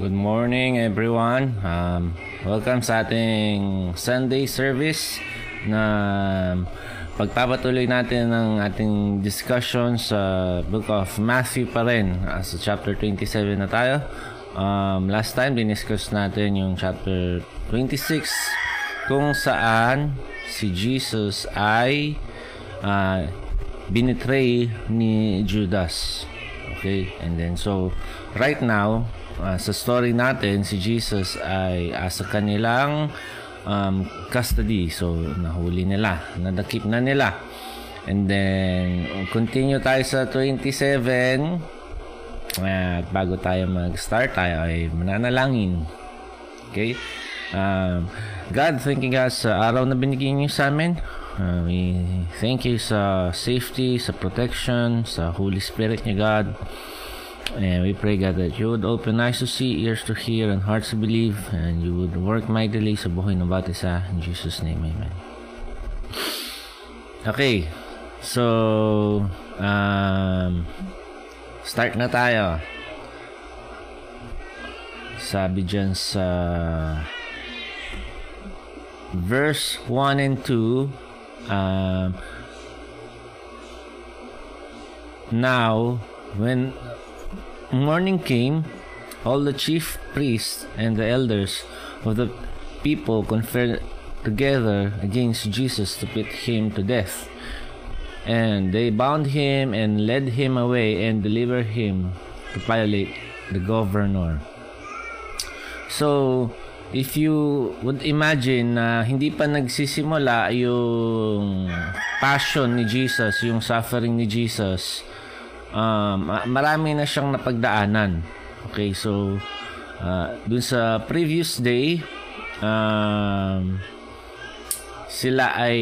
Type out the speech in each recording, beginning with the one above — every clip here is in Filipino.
Good morning everyone. Um, welcome sa ating Sunday service na pagpapatuloy natin ng ating discussion sa book of Matthew pa rin. Uh, sa chapter 27 na tayo. Um, last time, diniscuss natin yung chapter 26 kung saan si Jesus ay uh, binitray ni Judas. Okay? And then, so, right now, uh, sa story natin, si Jesus ay uh, kanilang um, custody. So, nahuli nila. Nadakip na nila. And then, continue tayo sa 27. At bago tayo mag-start, tayo ay mananalangin. Okay? Um, God, thanking us sa araw na binigyan niyo sa amin. Uh, we thank you sa safety, sa protection, sa Holy Spirit niya, God. And we pray, God, that you would open eyes to see, ears to hear, and hearts to believe, and you would work mightily sa buhay ng bawat isa. In Jesus' name, Amen. Okay. So, um, start na tayo. Sabi dyan sa verse 1 and 2, um, Now, when morning came, all the chief priests and the elders of the people conferred together against Jesus to put him to death. And they bound him and led him away and delivered him to Pilate, the governor. So, if you would imagine na hindi pa nagsisimula yung passion ni Jesus, yung suffering ni Jesus, um, marami na siyang napagdaanan. Okay, so uh, dun sa previous day, um, sila ay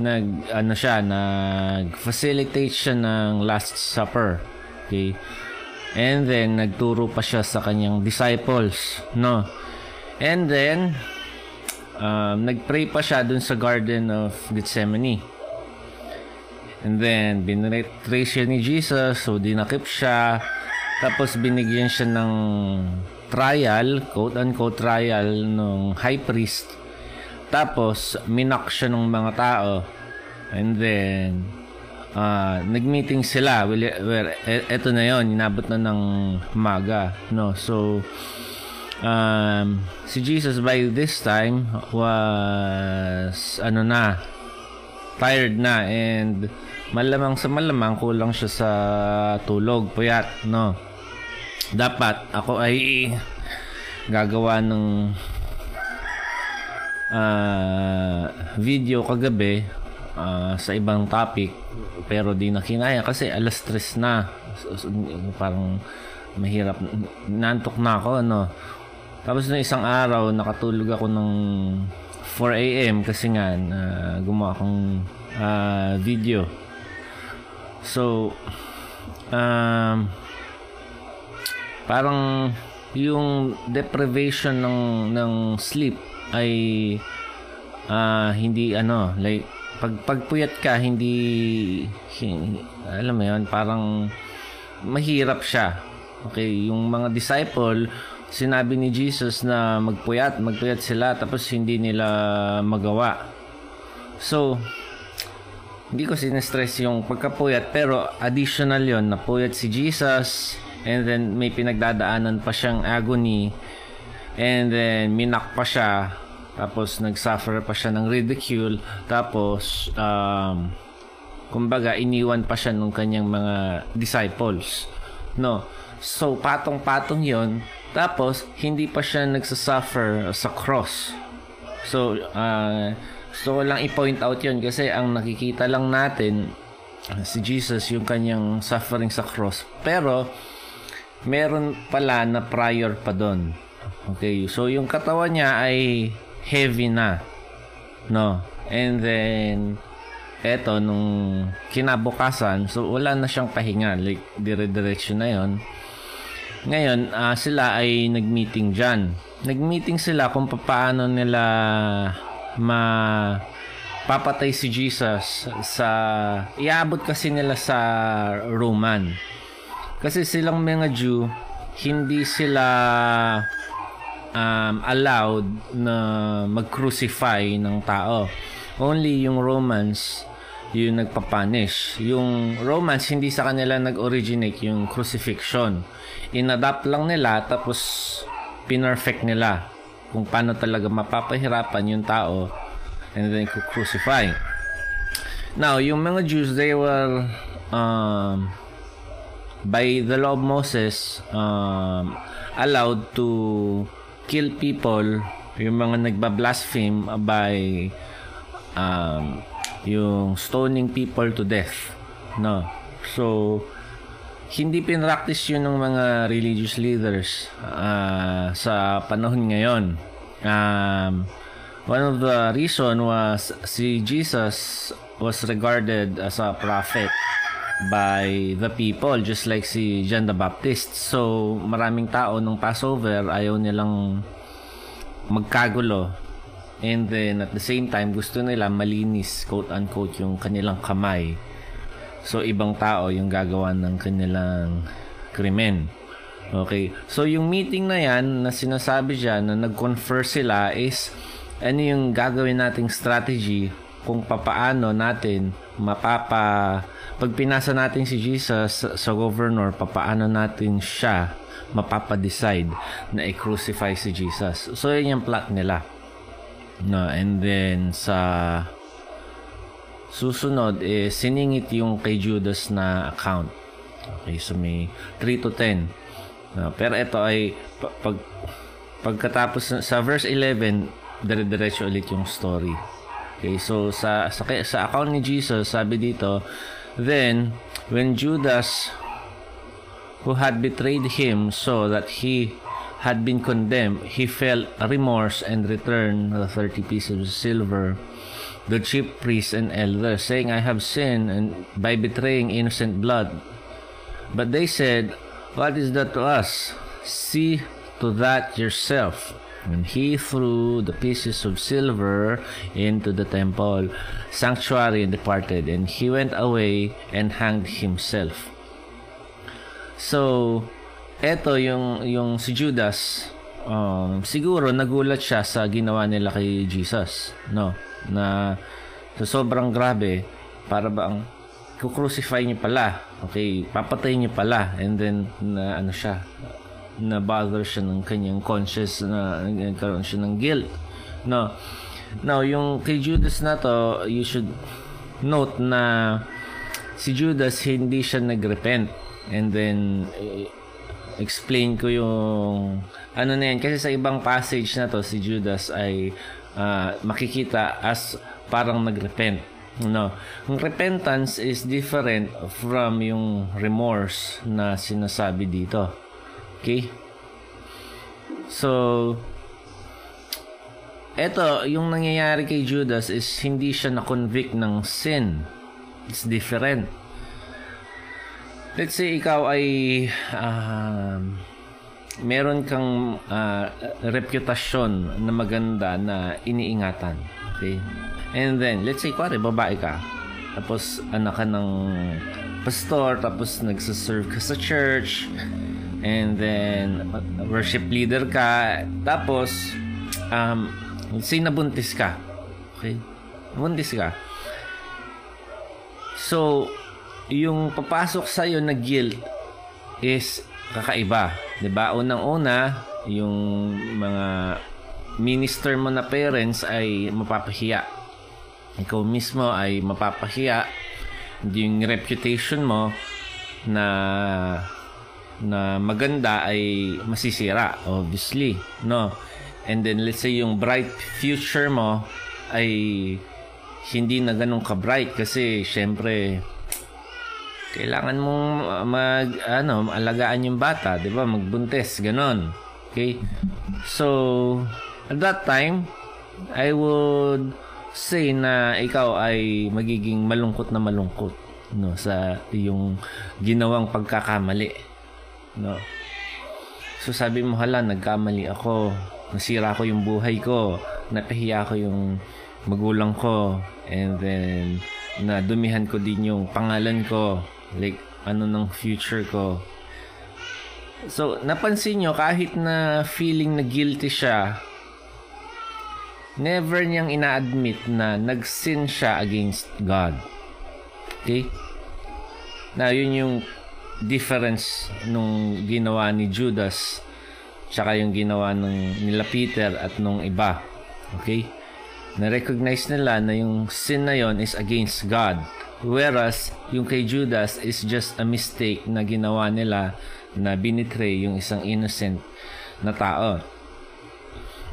nag ano siya nag facilitate siya ng last supper. Okay? And then nagturo pa siya sa kanyang disciples no? And then um, nagpray pa siya dun sa garden of Gethsemane And then, binretray siya ni Jesus. So, dinakip siya. Tapos, binigyan siya ng trial, quote-unquote trial, ng high priest. Tapos, minak siya ng mga tao. And then, uh, nag-meeting sila. Well, well, eto na yon inabot na ng maga. No? So, um, si Jesus by this time was, ano na, tired na and malamang sa malamang kulang siya sa tulog, puyat, no? Dapat ako ay gagawa ng uh, video kagabi uh, sa ibang topic. Pero di na kinaya kasi alas stress na. Parang mahirap. Nantok na ako ano tapos na isang araw nakatulog ako ng 4 a.m. kasi nga uh, gumawa akong uh, video So, um, parang yung deprivation ng ng sleep ay uh, hindi ano like pag pagpuyat ka hindi, hindi alam mo yun parang mahirap siya. Okay yung mga disciple sinabi ni Jesus na magpuyat magpuyat sila tapos hindi nila magawa. So hindi ko sinestress yung pagkapuyat pero additional yon napuyat si Jesus and then may pinagdadaanan pa siyang agony and then minak pa siya tapos nagsuffer pa siya ng ridicule tapos um, kumbaga iniwan pa siya ng kanyang mga disciples no? So patong patong yon tapos hindi pa siya nagsasuffer sa cross. So uh, So, lang i-point out yun kasi ang nakikita lang natin si Jesus yung kanyang suffering sa cross. Pero, meron pala na prior pa doon. Okay, so yung katawan niya ay heavy na. No? And then, eto, nung kinabukasan, so wala na siyang pahinga. Like, dire-diretso na yon Ngayon, uh, sila ay nag-meeting dyan. Nag-meeting sila kung paano nila ma papatay si Jesus sa iabot kasi nila sa Roman. Kasi silang mga Jew hindi sila um, allowed na mag-crucify ng tao. Only yung Romans yung nagpapunish. Yung Romans, hindi sa kanila nag-originate yung crucifixion. Inadapt lang nila, tapos pinerfect nila kung paano talaga mapapahirapan yung tao and then crucify. Now, yung mga Jews, they were um, by the law of Moses um, allowed to kill people yung mga nagba-blaspheme by um, yung stoning people to death no so hindi pinractice yun ng mga religious leaders uh, sa panahon ngayon um, one of the reason was si Jesus was regarded as a prophet by the people just like si John the Baptist. So, maraming tao nung Passover ayaw nilang magkagulo. And then at the same time gusto nila malinis quote unquote yung kanilang kamay. So ibang tao yung gagawa ng kanilang krimen. Okay. So yung meeting na yan na sinasabi diyan na nag-confer sila is ano yung gagawin nating strategy kung papaano natin mapapa pag pinasa natin si Jesus sa governor, papaano natin siya mapapa-decide na i-crucify si Jesus. So, yun yung plot nila. No, and then sa susunod eh, siningit yung kay Judas na account. Okay, so may 3 to 10. No, pero ito ay pag pagkatapos sa verse 11, dire-diretso ulit yung story. Okay, so sa sa, sa account ni Jesus, sabi dito, Then, when Judas, who had betrayed him, saw that he had been condemned, he felt remorse and returned the 30 pieces of silver the chief priests and elders, saying, I have sinned and by betraying innocent blood. But they said, What is that to us? See to that yourself. And he threw the pieces of silver into the temple sanctuary and departed. And he went away and hanged himself. So, eto yung, yung si Judas, um, siguro nagulat siya sa ginawa nila kay Jesus. No? Na so sobrang grabe, para ba ang kukrucify niya pala. Okay, papatay niya pala. And then, na ano siya, na bother siya ng kanyang conscious na nagkaroon siya ng guilt. No. Now, yung kay Judas na to, you should note na si Judas hindi siya nagrepent. And then eh, explain ko yung ano na yan kasi sa ibang passage na to si Judas ay uh, makikita as parang nagrepent. No. Ang repentance is different from yung remorse na sinasabi dito. Okay? So, eto, yung nangyayari kay Judas is hindi siya na-convict ng sin. It's different. Let's say ikaw ay um, meron kang uh, reputasyon na maganda na iniingatan. Okay? And then, let's say, kuwari, babae ka. Tapos, anak ka ng pastor, tapos nagsaserve ka sa church, and then worship leader ka tapos um say nabuntis ka okay nabuntis ka so yung papasok sa iyo na guilt is kakaiba 'di ba? Unang-una yung mga minister mo na parents ay mapapahiya. Ikaw mismo ay mapapahiya. Yung reputation mo na na maganda ay masisira obviously no? And then let's say yung bright future mo ay hindi na ganun ka bright kasi syempre kailangan mong mag ano alagaan yung bata 'di ba magbuntis ganon okay so at that time I would say na ikaw ay magiging malungkot na malungkot no sa yung ginawang pagkakamali No? So sabi mo, hala, nagkamali ako. Nasira ko yung buhay ko. Napahiya ko yung magulang ko. And then, nadumihan ko din yung pangalan ko. Like, ano ng future ko. So, napansin nyo, kahit na feeling na guilty siya, never niyang ina-admit na nag-sin siya against God. Okay? Na yun yung difference nung ginawa ni Judas tsaka yung ginawa nung nila Peter at nung iba. Okay? Na-recognize nila na yung sin na yon is against God. Whereas, yung kay Judas is just a mistake na ginawa nila na binitray yung isang innocent na tao.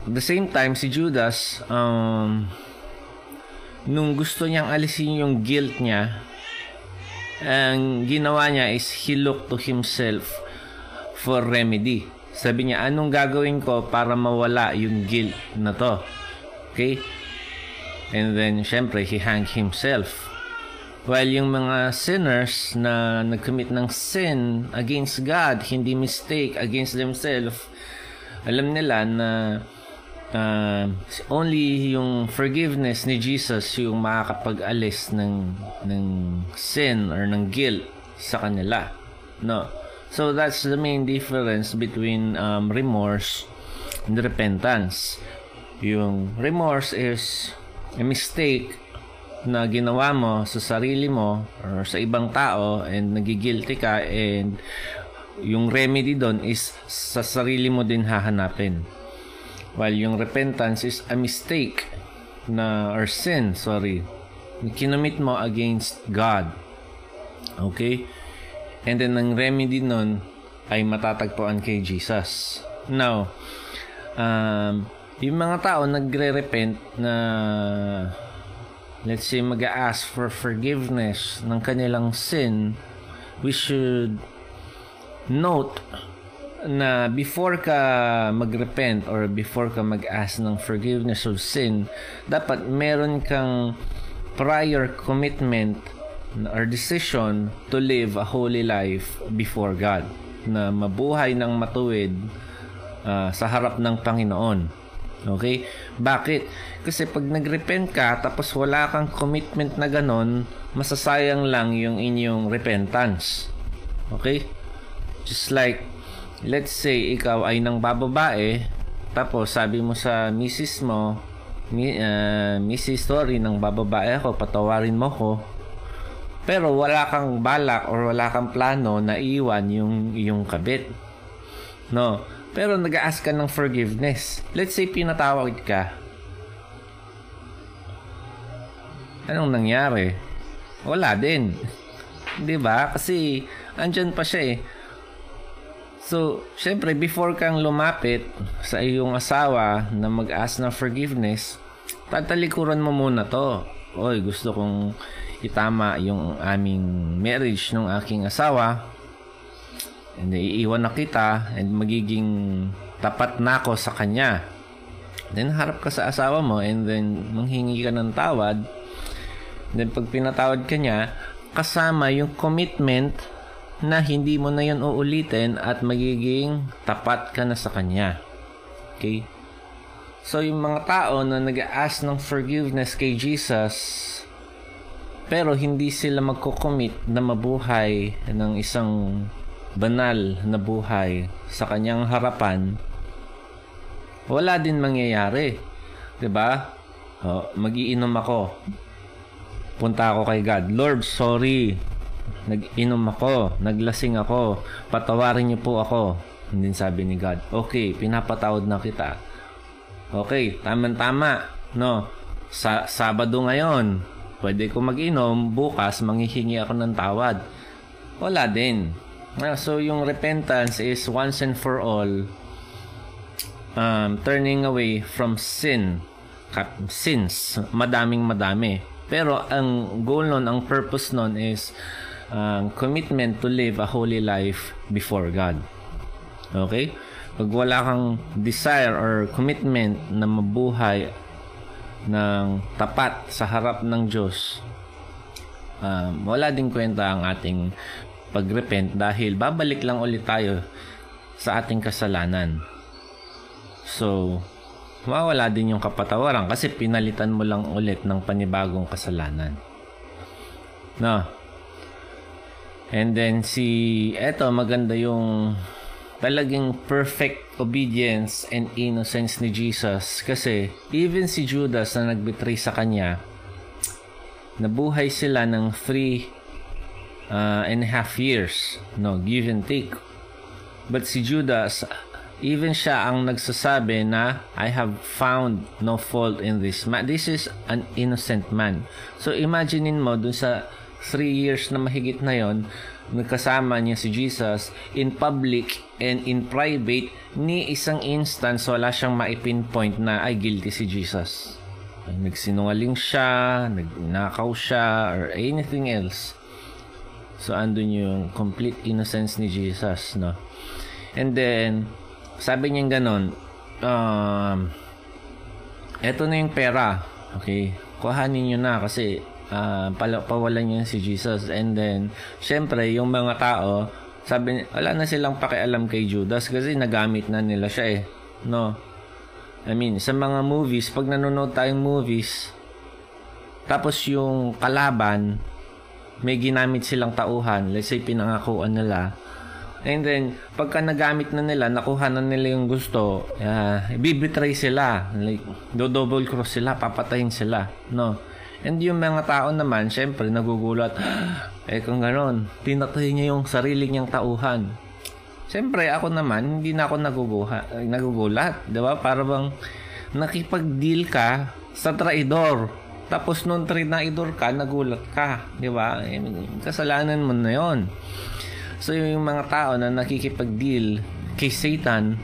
At the same time, si Judas, um, nung gusto niyang alisin yung guilt niya, ang ginawa niya is he looked to himself for remedy. Sabi niya, anong gagawin ko para mawala yung guilt na to? Okay? And then, syempre, he hanged himself. While yung mga sinners na nag-commit ng sin against God, hindi mistake against themselves, alam nila na uh, only yung forgiveness ni Jesus yung makakapag-alis ng ng sin or ng guilt sa kanila no? So that's the main difference between um, remorse and repentance. Yung remorse is a mistake na ginawa mo sa sarili mo or sa ibang tao and nagigilty ka and yung remedy doon is sa sarili mo din hahanapin while yung repentance is a mistake na or sin, sorry, na kinamit mo against God. Okay? And then ang remedy nun ay matatagpuan kay Jesus. Now, um, yung mga tao nagre-repent na let's say mag-ask for forgiveness ng kanilang sin, we should note na before ka magrepent or before ka mag-ask ng forgiveness of sin, dapat meron kang prior commitment or decision to live a holy life before God na mabuhay ng matuwid uh, sa harap ng Panginoon. Okay? Bakit? Kasi pag nagrepent ka tapos wala kang commitment na ganon, masasayang lang yung inyong repentance. Okay? Just like let's say ikaw ay nang bababae tapos sabi mo sa misis mo mi, uh, misis story nang bababae ako patawarin mo ko pero wala kang balak or wala kang plano na iwan yung yung kabit no pero nag-ask ka ng forgiveness. Let's say pinatawag ka. Anong nangyari? Wala din. 'di ba? Kasi andyan pa siya eh. So, syempre, before kang lumapit sa iyong asawa na mag-ask ng forgiveness, tatalikuran mo muna to. Oy, gusto kong itama yung aming marriage ng aking asawa. And iiwan na kita and magiging tapat na ako sa kanya. Then harap ka sa asawa mo and then manghingi ka ng tawad. Then pag pinatawad ka niya, kasama yung commitment na hindi mo na yan uulitin at magiging tapat ka na sa kanya. Okay? So, yung mga tao na nag-ask ng forgiveness kay Jesus, pero hindi sila magko-commit na mabuhay ng isang banal na buhay sa kanyang harapan, wala din mangyayari. 'Di ba? Oh, magiinom ako. Punta ako kay God. Lord, sorry nag-inom ako, naglasing ako, patawarin niyo po ako. Hindi sabi ni God, okay, pinapatawad na kita. Okay, tama-tama, no? Sa Sabado ngayon, pwede ko mag-inom, bukas manghihingi ako ng tawad. Wala din. So, yung repentance is once and for all um, turning away from sin. Sins, madaming madami. Pero ang goal nun, ang purpose nun is um, commitment to live a holy life before God. Okay? Pag wala kang desire or commitment na mabuhay ng tapat sa harap ng Diyos, um, wala din kwenta ang ating pagrepent dahil babalik lang ulit tayo sa ating kasalanan. So, mawala din yung kapatawaran kasi pinalitan mo lang ulit ng panibagong kasalanan. No. And then si eto maganda yung talagang perfect obedience and innocence ni Jesus kasi even si Judas na nagbetray sa kanya nabuhay sila ng three uh, and a half years no give and take. But si Judas even siya ang nagsasabi na I have found no fault in this man this is an innocent man. So imaginein mo dun sa 3 years na mahigit na yon nagkasama niya si Jesus in public and in private ni isang instance wala siyang maipinpoint na ay guilty si Jesus. Nagsinungaling siya nagnakaw siya or anything else so andun yung complete innocence ni Jesus no and then sabi niya ganon um, eto na yung pera okay kuhanin niyo na kasi uh, pawalan niya si Jesus. And then, syempre, yung mga tao, sabi, wala na silang pakialam kay Judas kasi nagamit na nila siya eh. No? I mean, sa mga movies, pag nanonood tayong movies, tapos yung kalaban, may ginamit silang tauhan, let's say pinangakuan nila, and then, pagka nagamit na nila, nakuha na nila yung gusto, uh, bibitray sila, like, do double cross sila, papatayin sila, no? And yung mga tao naman, syempre, nagugulat. eh kung gano'n, pinatay niya yung sarili niyang tauhan. Syempre, ako naman, hindi na ako naguguha, nagugulat. Di ba? Para bang nakipag-deal ka sa traidor. Tapos nung traidor ka, nagulat ka. Di ba? Eh, kasalanan mo na yon. So yung mga tao na nakikipag-deal kay Satan,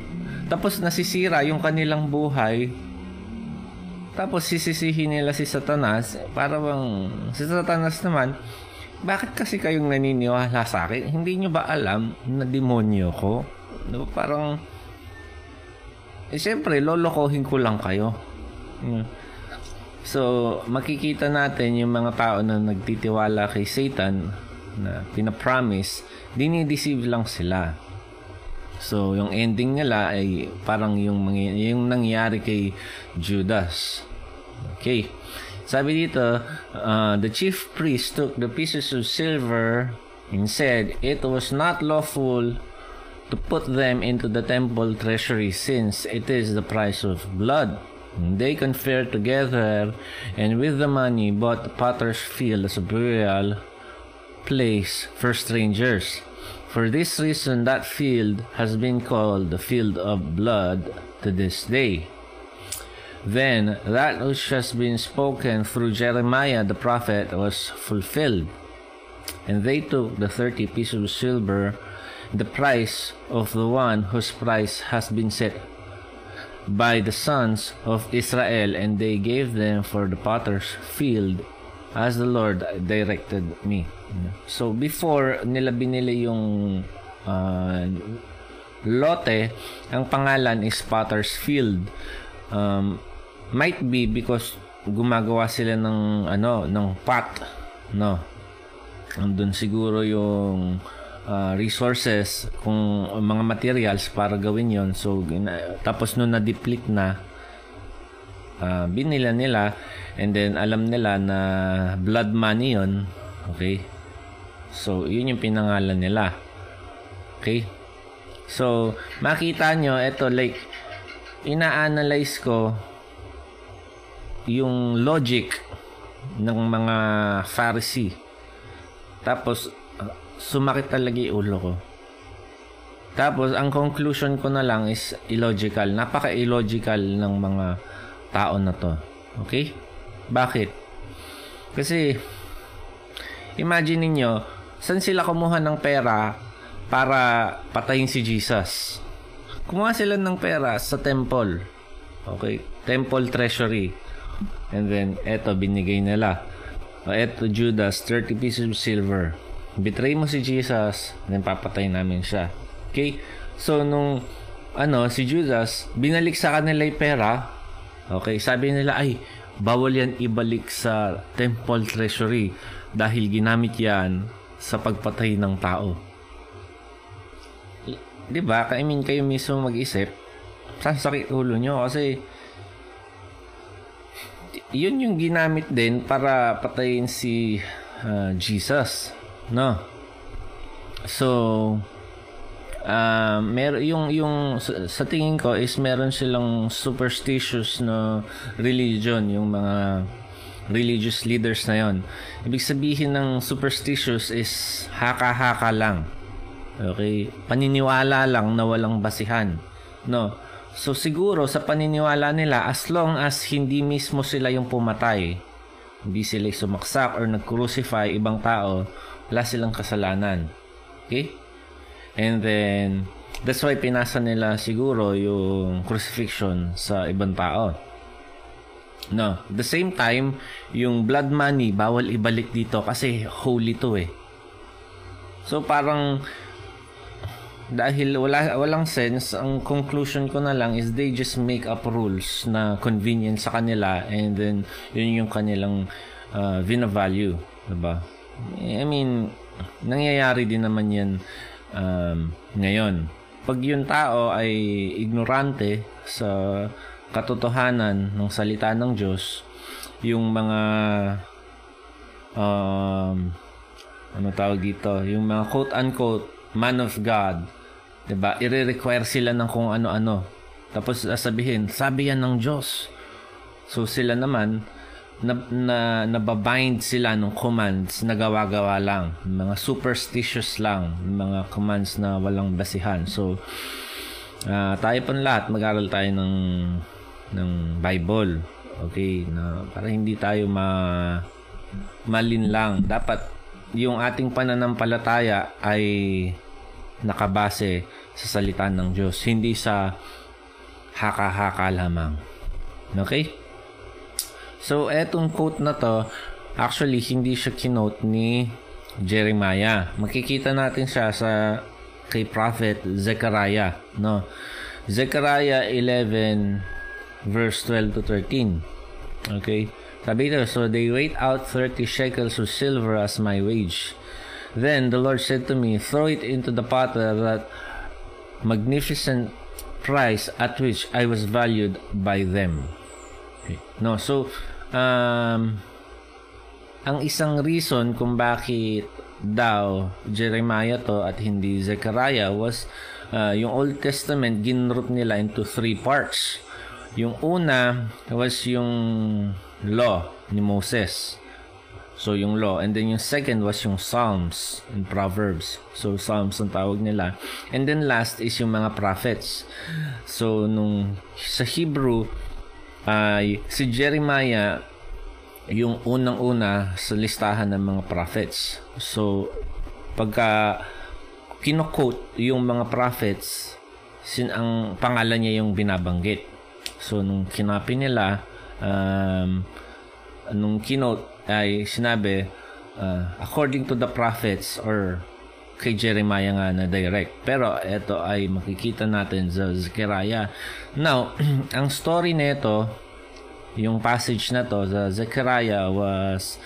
tapos nasisira yung kanilang buhay, tapos sisisihin nila si Satanas, para bang si Satanas naman, bakit kasi kayong naniniwala sa akin? Hindi nyo ba alam na demonyo ko? Diba? Parang, eh syempre, lolokohin ko lang kayo. So, makikita natin yung mga tao na nagtitiwala kay Satan na pinapromise, dinideceive lang sila. So, yung ending nila ay parang yung, yung nangyari kay Judas. Okay. Sabi dito, uh, the chief priest took the pieces of silver and said, It was not lawful to put them into the temple treasury since it is the price of blood. They conferred together and with the money bought potter's field as a burial place for strangers. For this reason, that field has been called the field of blood to this day. Then that which has been spoken through Jeremiah the prophet was fulfilled. And they took the thirty pieces of silver, the price of the one whose price has been set by the sons of Israel, and they gave them for the potter's field as the Lord directed me. So before nila binili yung uh, lote, ang pangalan is Potter's Field. Um, might be because gumagawa sila ng ano ng pot no andun siguro yung uh, resources kung mga materials para gawin yon so tapos nung na-deplete na uh, binila nila and then alam nila na blood money yon okay? So yun yung pinangalan nila okay? So makita nyo ito like ina-analyze ko yung logic ng mga Pharisee. Tapos, sumakit talaga yung ulo ko. Tapos, ang conclusion ko na lang is illogical. Napaka-illogical ng mga tao na to. Okay? Bakit? Kasi, imagine niyo saan sila kumuha ng pera para patayin si Jesus? Kumuha sila ng pera sa temple. Okay? Temple treasury. And then, eto, binigay nila. O, eto, Judas, 30 pieces of silver. Betray mo si Jesus, then papatay namin siya. Okay? So, nung, ano, si Judas, binalik sa kanila yung pera. Okay? Sabi nila, ay, bawal yan ibalik sa temple treasury dahil ginamit yan sa pagpatay ng tao. Di ba? I mean, kayo mismo mag-isip, sasakit ulo nyo kasi yun yung ginamit din para patayin si uh, Jesus. No? So, uh, mer yung yung sa, sa tingin ko is meron silang superstitious na religion yung mga religious leaders na yon. Ibig sabihin ng superstitious is haka-haka lang. Okay? Paniniwala lang na walang basihan. No? So siguro sa paniniwala nila as long as hindi mismo sila yung pumatay, hindi sila sumaksak or nag-crucify ibang tao, wala silang kasalanan. Okay? And then that's why pinasa nila siguro yung crucifixion sa ibang tao. No, the same time, yung blood money bawal ibalik dito kasi holy to eh. So parang dahil wala walang sense, ang conclusion ko na lang is they just make up rules na convenient sa kanila and then yun yung kanilang uh, vina-value, 'di ba? I mean, nangyayari din naman 'yan um, ngayon. Pag yung tao ay ignorante sa katotohanan ng salita ng Diyos, yung mga um, ano tawag dito, yung mga quote-unquote man of God, 'di ba? I-require sila ng kung ano-ano. Tapos sasabihin, sabi yan ng Diyos. So sila naman na, na nababind sila ng commands na gawa-gawa lang, mga superstitious lang, mga commands na walang basihan. So uh, tayo pa lahat mag-aral tayo ng ng Bible. Okay, na para hindi tayo ma malinlang. Dapat yung ating pananampalataya ay nakabase sa salita ng Diyos, hindi sa haka-haka lamang. Okay? So, etong quote na to, actually, hindi siya kinote ni Jeremiah. Makikita natin siya sa kay Prophet Zechariah. No? Zechariah 11 verse 12 to 13. Okay? Sabi ito, So they weighed out 30 shekels of silver as my wage. Then the Lord said to me, Throw it into the potter that magnificent price at which I was valued by them. Okay. No, so, um, ang isang reason kung bakit daw Jeremiah to at hindi Zechariah was uh, yung Old Testament ginroup nila into three parts. Yung una was yung law ni Moses. So, yung law. And then yung second was yung Psalms and Proverbs. So, Psalms ang tawag nila. And then last is yung mga prophets. So, nung sa Hebrew, ay si Jeremiah yung unang-una sa listahan ng mga prophets. So, pagka kino-quote yung mga prophets, sin ang pangalan niya yung binabanggit. So, nung kinapi nila, um, nung keynote ay sinabi, uh, according to the prophets or kay Jeremiah nga na direct. Pero ito ay makikita natin sa Zechariah. Now, ang story nito, yung passage na to sa Zechariah was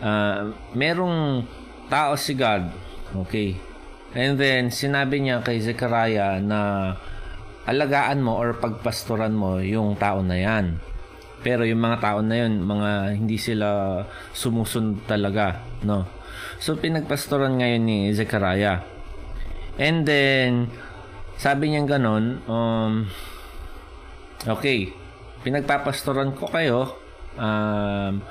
uh, merong tao si God. Okay. And then sinabi niya kay Zechariah na alagaan mo or pagpastoran mo yung tao na yan. Pero yung mga tao na yun, mga hindi sila sumusunod talaga, no? So, pinagpastoran ngayon ni Zechariah. And then, sabi niya ganon, um, okay, pinagpapastoran ko kayo, um,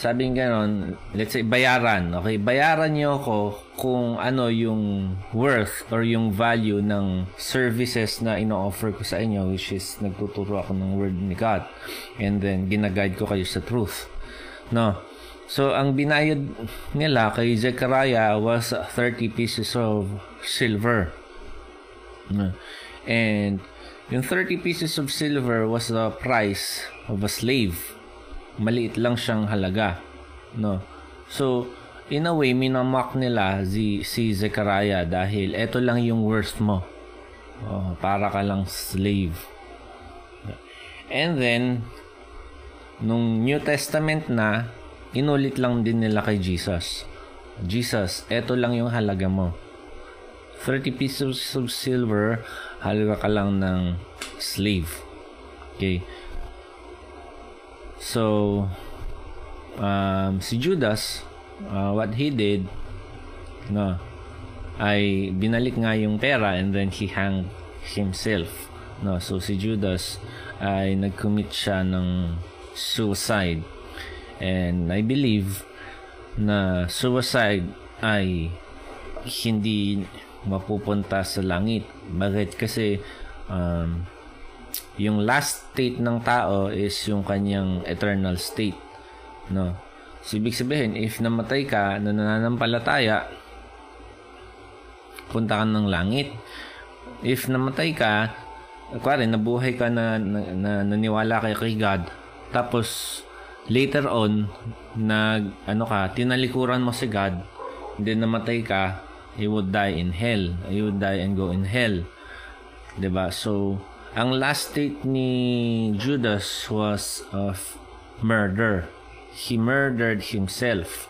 sabi nga nun, let's say bayaran, okay? Bayaran niyo ako kung ano yung worth or yung value ng services na ino-offer ko sa inyo which is nagtuturo ako ng word ni God and then ginaguide ko kayo sa truth. No. So ang binayad nila kay Zechariah was 30 pieces of silver. And yung 30 pieces of silver was the price of a slave maliit lang siyang halaga. No? So, in a way, minamak nila si, si Zechariah dahil eto lang yung worth mo. Oh, para ka lang slave. And then, nung New Testament na, inulit lang din nila kay Jesus. Jesus, eto lang yung halaga mo. 30 pieces of silver, halaga ka lang ng slave. Okay. So, um, si Judas, uh, what he did, no, ay binalik nga yung pera and then he hanged himself. No, so si Judas ay nag-commit siya ng suicide. And I believe na suicide ay hindi mapupunta sa langit. Bakit? Kasi um, yung last state ng tao is yung kanyang eternal state. No? So, ibig sabihin, if namatay ka na nananampalataya, punta ka ng langit. If namatay ka, kwari, nabuhay ka na, na, na naniwala kay, kay God, tapos later on, nag, ano ka, tinalikuran mo si God, then namatay ka, you would die in hell. You would die and go in hell. ba? So, ang last state ni Judas was of murder. He murdered himself.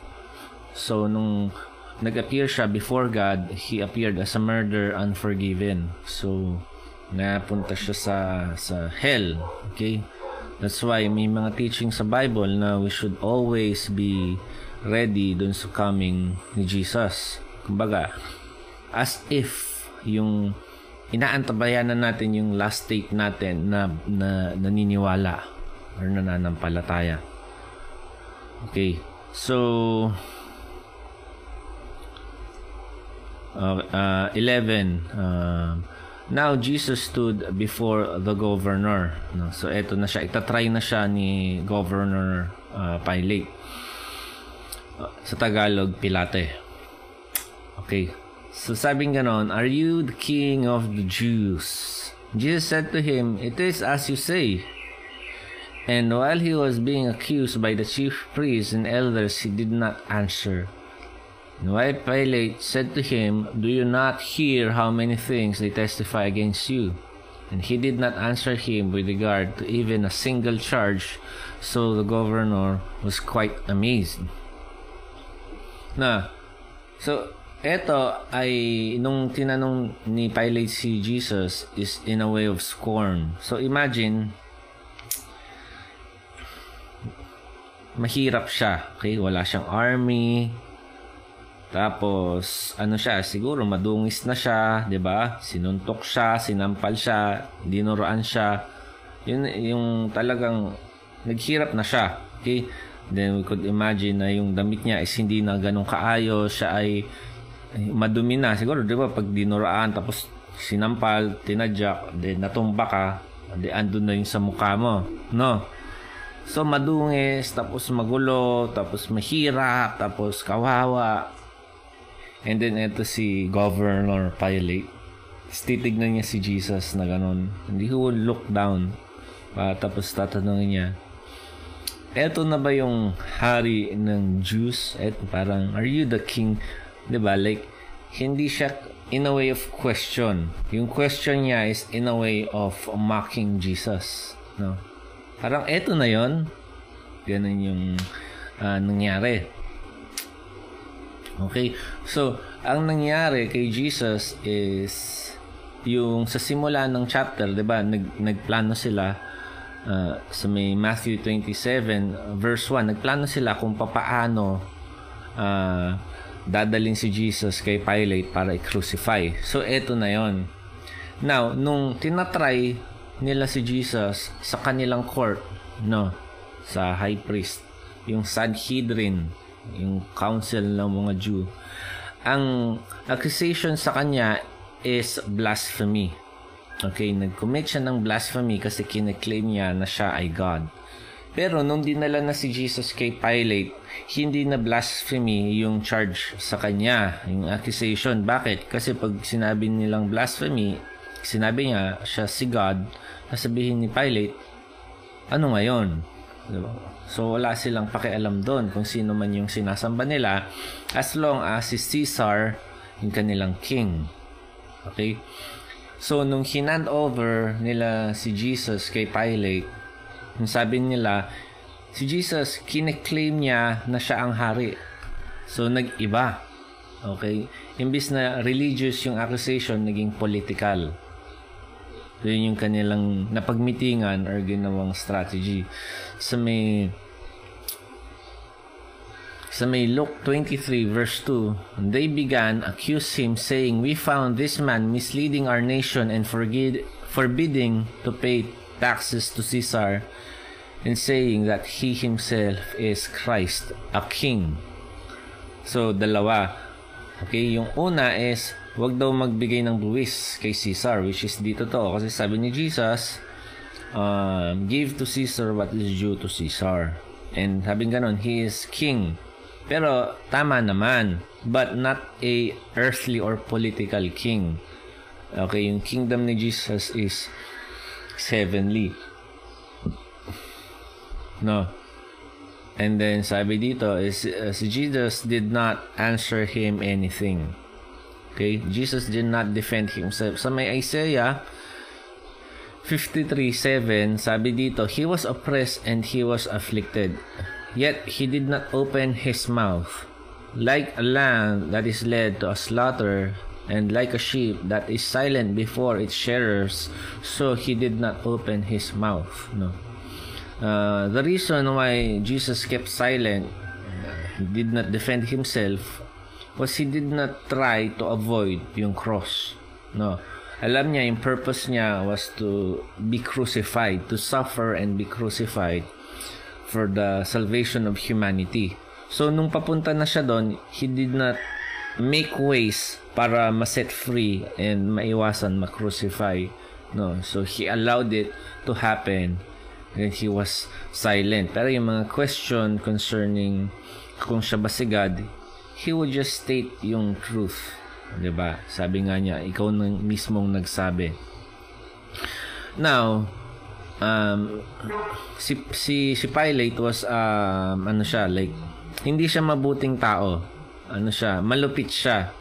So, nung nag-appear siya before God, he appeared as a murderer unforgiven. So, napunta siya sa sa hell. Okay? That's why may mga teaching sa Bible na we should always be ready dun sa coming ni Jesus. Kumbaga, as if yung inaantabayan na natin yung last state natin na, na naniniwala or nananampalataya. Okay. So, uh, uh, 11. Uh, now, Jesus stood before the governor. No? So, eto na siya. Itatry na siya ni Governor uh, Pilate. Uh, sa Tagalog, Pilate. Okay. So sabing ganon, Are you the king of the Jews? Jesus said to him, It is as you say. And while he was being accused by the chief priests and elders, he did not answer. And while Pilate said to him, Do you not hear how many things they testify against you? And he did not answer him with regard to even a single charge, so the governor was quite amazed. Na, so Ito ay nung tinanong ni Pilate si Jesus is in a way of scorn. So imagine mahirap siya. Okay, wala siyang army. Tapos ano siya, siguro madungis na siya, 'di ba? Sinuntok siya, sinampal siya, dinuruan siya. Yun yung talagang naghirap na siya. Okay? Then we could imagine na yung damit niya is hindi na ganun kaayos, siya ay madumi na siguro 'di ba pag dinuraan tapos sinampal, tinadyak, then natumba ka, di andun na yung sa mukha mo, no? So madungis, tapos magulo, tapos mahirap, tapos kawawa. And then ito si Governor Pilate. Titignan niya si Jesus na ganun. Hindi ko look down. Uh, tapos tatanungin niya, eto na ba yung hari ng Jews? Eto parang, are you the king ba? Like hindi siya in a way of question. Yung question niya is in a way of mocking Jesus, no? Parang eto na 'yon. Ganun yung uh, nangyari. Okay? So, ang nangyari kay Jesus is yung sa simula ng chapter, 'di ba? Nag nagplano sila uh, sa may Matthew 27 verse 1, nagplano sila kung papaano uh, dadalhin si Jesus kay Pilate para i-crucify. So, eto na yon. Now, nung tinatry nila si Jesus sa kanilang court, no, sa high priest, yung Sanhedrin, yung council ng mga Jew, ang accusation sa kanya is blasphemy. Okay, nag-commit siya ng blasphemy kasi kine-claim niya na siya ay God. Pero nung dinala na si Jesus kay Pilate, hindi na blasphemy yung charge sa kanya, yung accusation. Bakit? Kasi pag sinabi nilang blasphemy, sinabi niya siya si God, sasabihin ni Pilate, ano ngayon? Diba? So wala silang pakialam doon kung sino man yung sinasamba nila as long as si Caesar yung kanilang king. Okay? So nung hinand over nila si Jesus kay Pilate, sabi nila, si Jesus, kine-claim niya na siya ang hari. So, nag-iba. Okay? Imbis na religious yung accusation, naging political. Yun yung kanilang napagmitingan or ginawang strategy. Sa may sa may Luke 23 verse 2, they began accuse him saying, We found this man misleading our nation and forgid, forbidding to pay taxes to Caesar and saying that he himself is Christ, a king. So, dalawa. Okay, yung una is, wag daw magbigay ng buwis kay Caesar, which is dito to. Kasi sabi ni Jesus, um, give to Caesar what is due to Caesar. And sabing ganon, he is king. Pero tama naman, but not a earthly or political king. Okay, yung kingdom ni Jesus is heavenly. No. And then sabi dito is uh, Jesus did not answer him anything. Okay? Jesus did not defend himself. Sa may Isaiah 53:7, sabi dito, he was oppressed and he was afflicted, yet he did not open his mouth. Like a lamb that is led to a slaughter, and like a sheep that is silent before its shearers, so he did not open his mouth. No. Uh, the reason why Jesus kept silent, he did not defend himself, was he did not try to avoid yung cross. No alam niya yung purpose niya was to be crucified, to suffer and be crucified for the salvation of humanity. So nung papunta na siya doon, he did not make ways para ma-set free and maiwasan ma-crucify. No, so he allowed it to happen and he was silent. Pero yung mga question concerning kung siya ba si God, he would just state yung truth 'di ba? Sabi nga niya, ikaw nang mismong nagsabi. Now, um, si si si Pilate was um, ano siya, like hindi siya mabuting tao. Ano siya, malupit siya.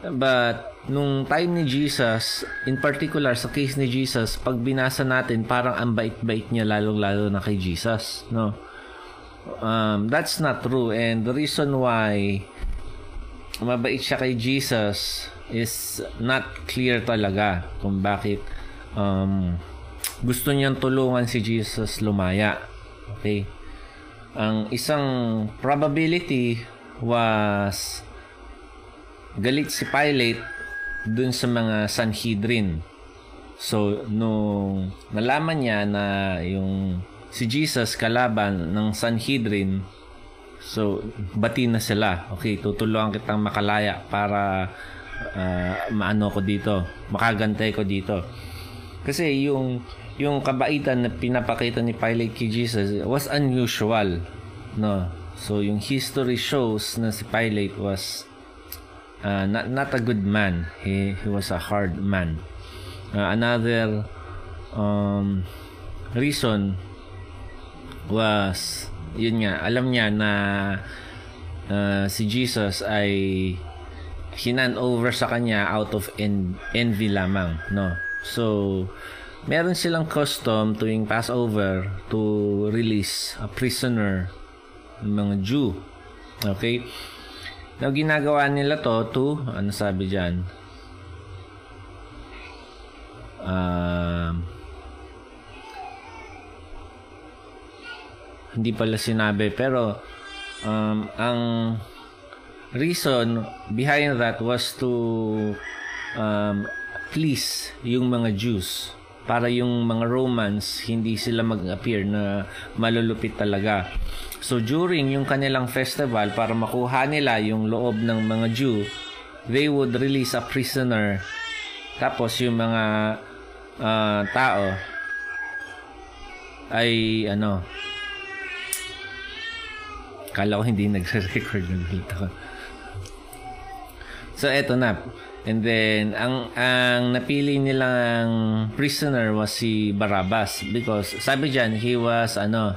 But nung time ni Jesus, in particular sa case ni Jesus, pag binasa natin, parang ang bait-bait niya lalong-lalo na kay Jesus, no? Um, that's not true and the reason why mabait siya kay Jesus is not clear talaga kung bakit um, gusto niyang tulungan si Jesus lumaya. Okay? Ang isang probability was galit si Pilate dun sa mga Sanhedrin. So, nung nalaman niya na yung si Jesus kalaban ng Sanhedrin, So, bati na sila. Okay, tutulungan kitang makalaya para uh, maano ko dito, makagantay ko dito. Kasi yung yung kabaitan na pinapakita ni Pilate kay Jesus was unusual. No. So, yung history shows na si Pilate was uh, not, not a good man. He, he was a hard man. Uh, another um, reason was yun nga, alam niya na uh, si Jesus ay hinan over sa kanya out of en- envy lamang, no? So, meron silang custom tuwing Passover to release a prisoner ng mga Jew. Okay? Now, ginagawa nila to to, ano sabi dyan? Um, uh, hindi pala sinabi pero um, ang reason behind that was to um, please yung mga Jews para yung mga Romans hindi sila mag-appear na malulupit talaga. So during yung kanilang festival para makuha nila yung loob ng mga Jew, they would release a prisoner. Tapos yung mga uh, tao ay ano Kala ko hindi nagre-record ng ako. So, eto na. And then, ang, ang napili nilang prisoner was si Barabbas because sabi diyan he was, ano,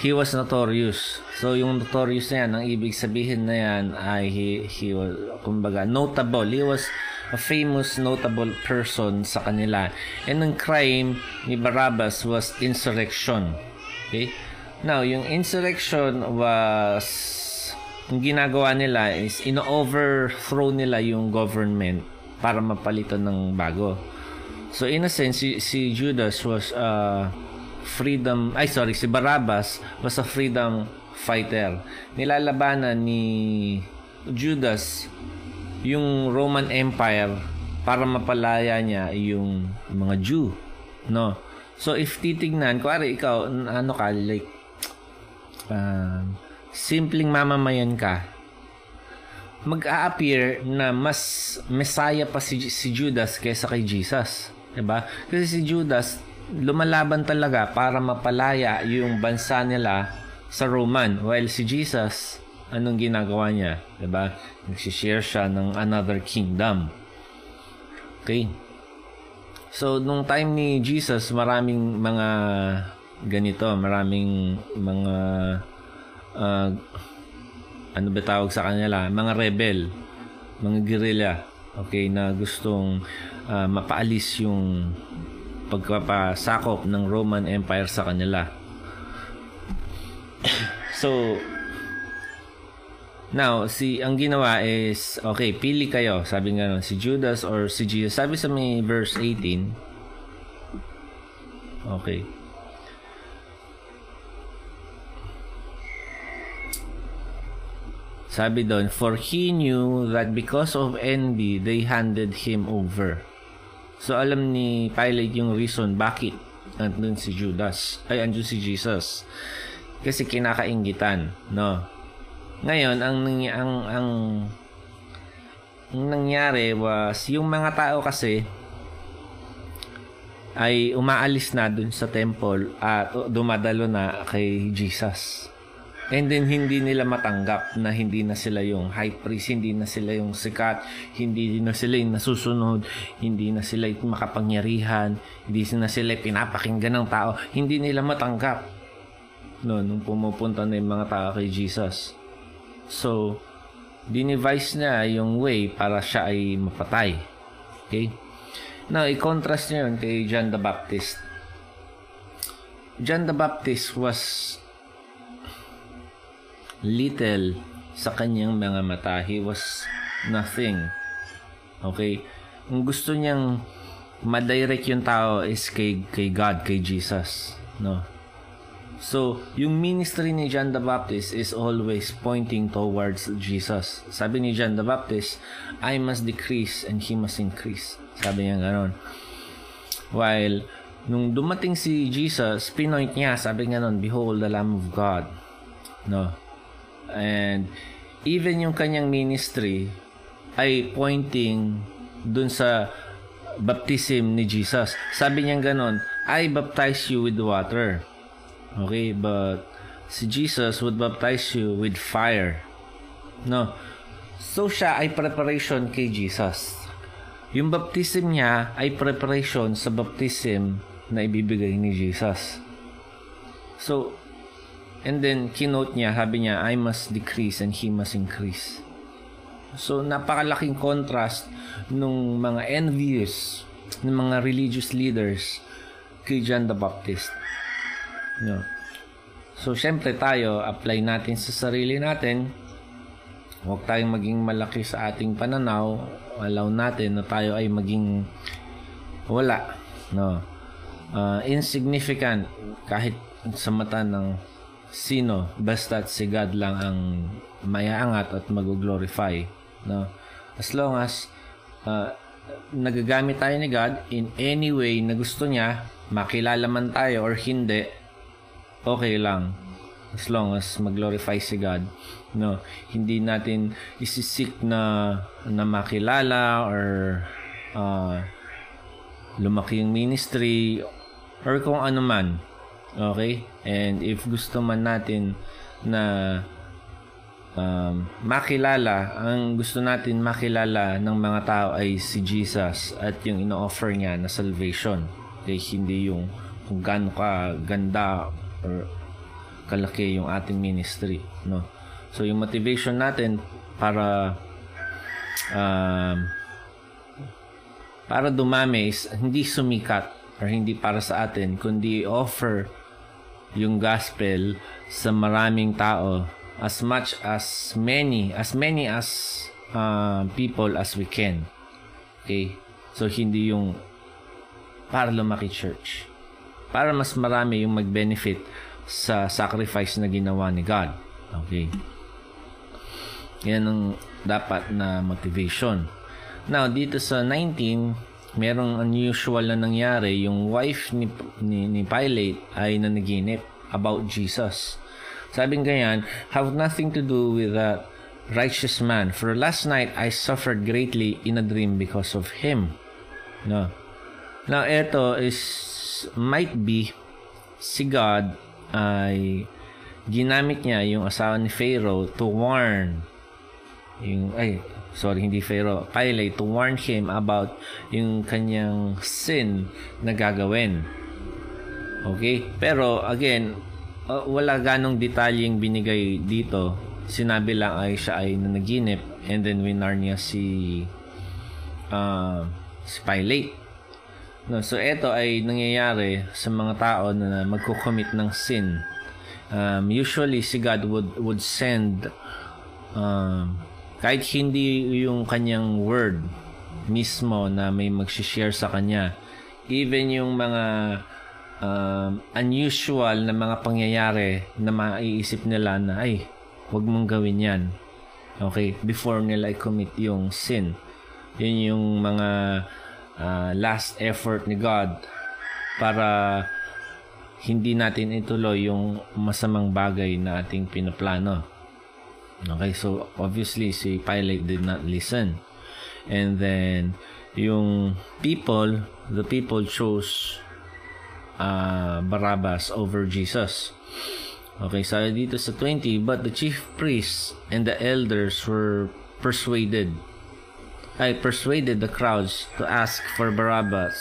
he was notorious. So, yung notorious na yan, ang ibig sabihin na yan ay he, he was, kumbaga, notable. He was a famous, notable person sa kanila. And ang crime ni Barabbas was insurrection. Okay? Now, yung insurrection was yung ginagawa nila is ino-overthrow nila yung government para mapalitan ng bago. So in a sense, si, si Judas was a freedom, ay sorry, si Barabbas was a freedom fighter. Nilalabanan ni Judas yung Roman Empire para mapalaya niya yung mga Jew. No? So, if titignan, kuwari ikaw, ano ka, like, uh, simpleng mamamayan ka, mag-a-appear na mas Messiah pa si, si Judas kaysa kay Jesus. Diba? Kasi si Judas, lumalaban talaga para mapalaya yung bansa nila sa Roman. While si Jesus, anong ginagawa niya? Diba? Nagsishare siya ng another kingdom. Okay? So, nung time ni Jesus, maraming mga ganito, maraming mga uh, ano ba tawag sa kanila? Mga rebel, mga guerrilla, okay, na gustong uh, mapaalis yung pagpapasakop ng Roman Empire sa kanila. so, Now, si ang ginawa is okay, pili kayo, sabi nga si Judas or si Jesus. Sabi sa may verse 18. Okay. Sabi doon, for he knew that because of envy, they handed him over. So, alam ni Pilate yung reason bakit andun si Judas, ay andun si Jesus. Kasi kinakaingitan, no? Ngayon, ang ang ang ang nangyari was yung mga tao kasi ay umaalis na dun sa temple at dumadalo na kay Jesus. And then hindi nila matanggap na hindi na sila yung high priest, hindi na sila yung sikat, hindi na sila yung nasusunod, hindi na sila yung makapangyarihan, hindi na sila yung pinapakinggan ng tao, hindi nila matanggap. No, nung pumupunta na yung mga tao kay Jesus. So, dinevise niya yung way para siya ay mapatay. Okay? Now, i-contrast niya yun kay John the Baptist. John the Baptist was little sa kanyang mga mata. He was nothing. Okay? Ang gusto niyang madirect yung tao is kay, kay God, kay Jesus. No? So, yung ministry ni John the Baptist is always pointing towards Jesus. Sabi ni John the Baptist, I must decrease and He must increase. Sabi niya gano'n. While, nung dumating si Jesus, pinoint niya, sabi nga nun, Behold the Lamb of God. No? And, even yung kanyang ministry ay pointing dun sa baptism ni Jesus. Sabi niya gano'n, I baptize you with water. Okay, but si Jesus would baptize you with fire. No. So siya ay preparation kay Jesus. Yung baptism niya ay preparation sa baptism na ibibigay ni Jesus. So, and then kinote niya, sabi niya, I must decrease and He must increase. So, napakalaking contrast nung mga envious ng mga religious leaders kay John the Baptist. No. So, syempre tayo, apply natin sa sarili natin. Huwag tayong maging malaki sa ating pananaw. Allow natin na tayo ay maging wala. No. Uh, insignificant kahit sa mata ng sino basta si God lang ang mayaangat at mag-glorify no? As long as uh, nagagamit tayo ni God in any way na gusto niya makilala man tayo or hindi okay lang. As long as mag-glorify si God no? Hindi natin isisik na na makilala or uh, lumaki yung ministry or kung ano man okay? And if gusto man natin na um, makilala ang gusto natin makilala ng mga tao ay si Jesus at yung ino-offer niya na salvation. Okay? Hindi yung kung gaano ka ganda or kalaki yung ating ministry no? So yung motivation natin para um, para dumami is hindi sumikat or hindi para sa atin kundi offer yung gospel sa maraming tao as much as many as many as uh, people as we can okay so hindi yung para lumaki church para mas marami yung mag-benefit sa sacrifice na ginawa ni God. Okay. Yan ang dapat na motivation. Now, dito sa 19, merong unusual na nangyari. Yung wife ni, ni, ni Pilate ay nanaginip about Jesus. Sabing ganyan, have nothing to do with that righteous man. For last night, I suffered greatly in a dream because of him. No. Now, ito is, might be, si God ay ginamit niya yung asawa ni Pharaoh to warn yung, ay, sorry, hindi Pharaoh, Pilate to warn him about yung kanyang sin na gagawin. Okay? Pero, again, uh, wala ganong detalyeng binigay dito. Sinabi lang ay siya ay nanaginip and then winar niya si uh, si Pilate. No, so ito ay nangyayari sa mga tao na magko-commit ng sin. Um, usually si God would would send um, kahit hindi yung kanyang word mismo na may mag-share sa kanya, even yung mga um, unusual na mga pangyayari na maiisip nila na, ay, huwag mong gawin yan. Okay? Before nila i-commit yung sin. Yun yung mga uh, last effort ni God para hindi natin ituloy yung masamang bagay na ating pinaplano. Okay, so obviously si Pilate did not listen. And then yung people, the people chose uh, Barabbas over Jesus. Okay, so dito sa 20, but the chief priests and the elders were persuaded I persuaded the crowds to ask for Barabbas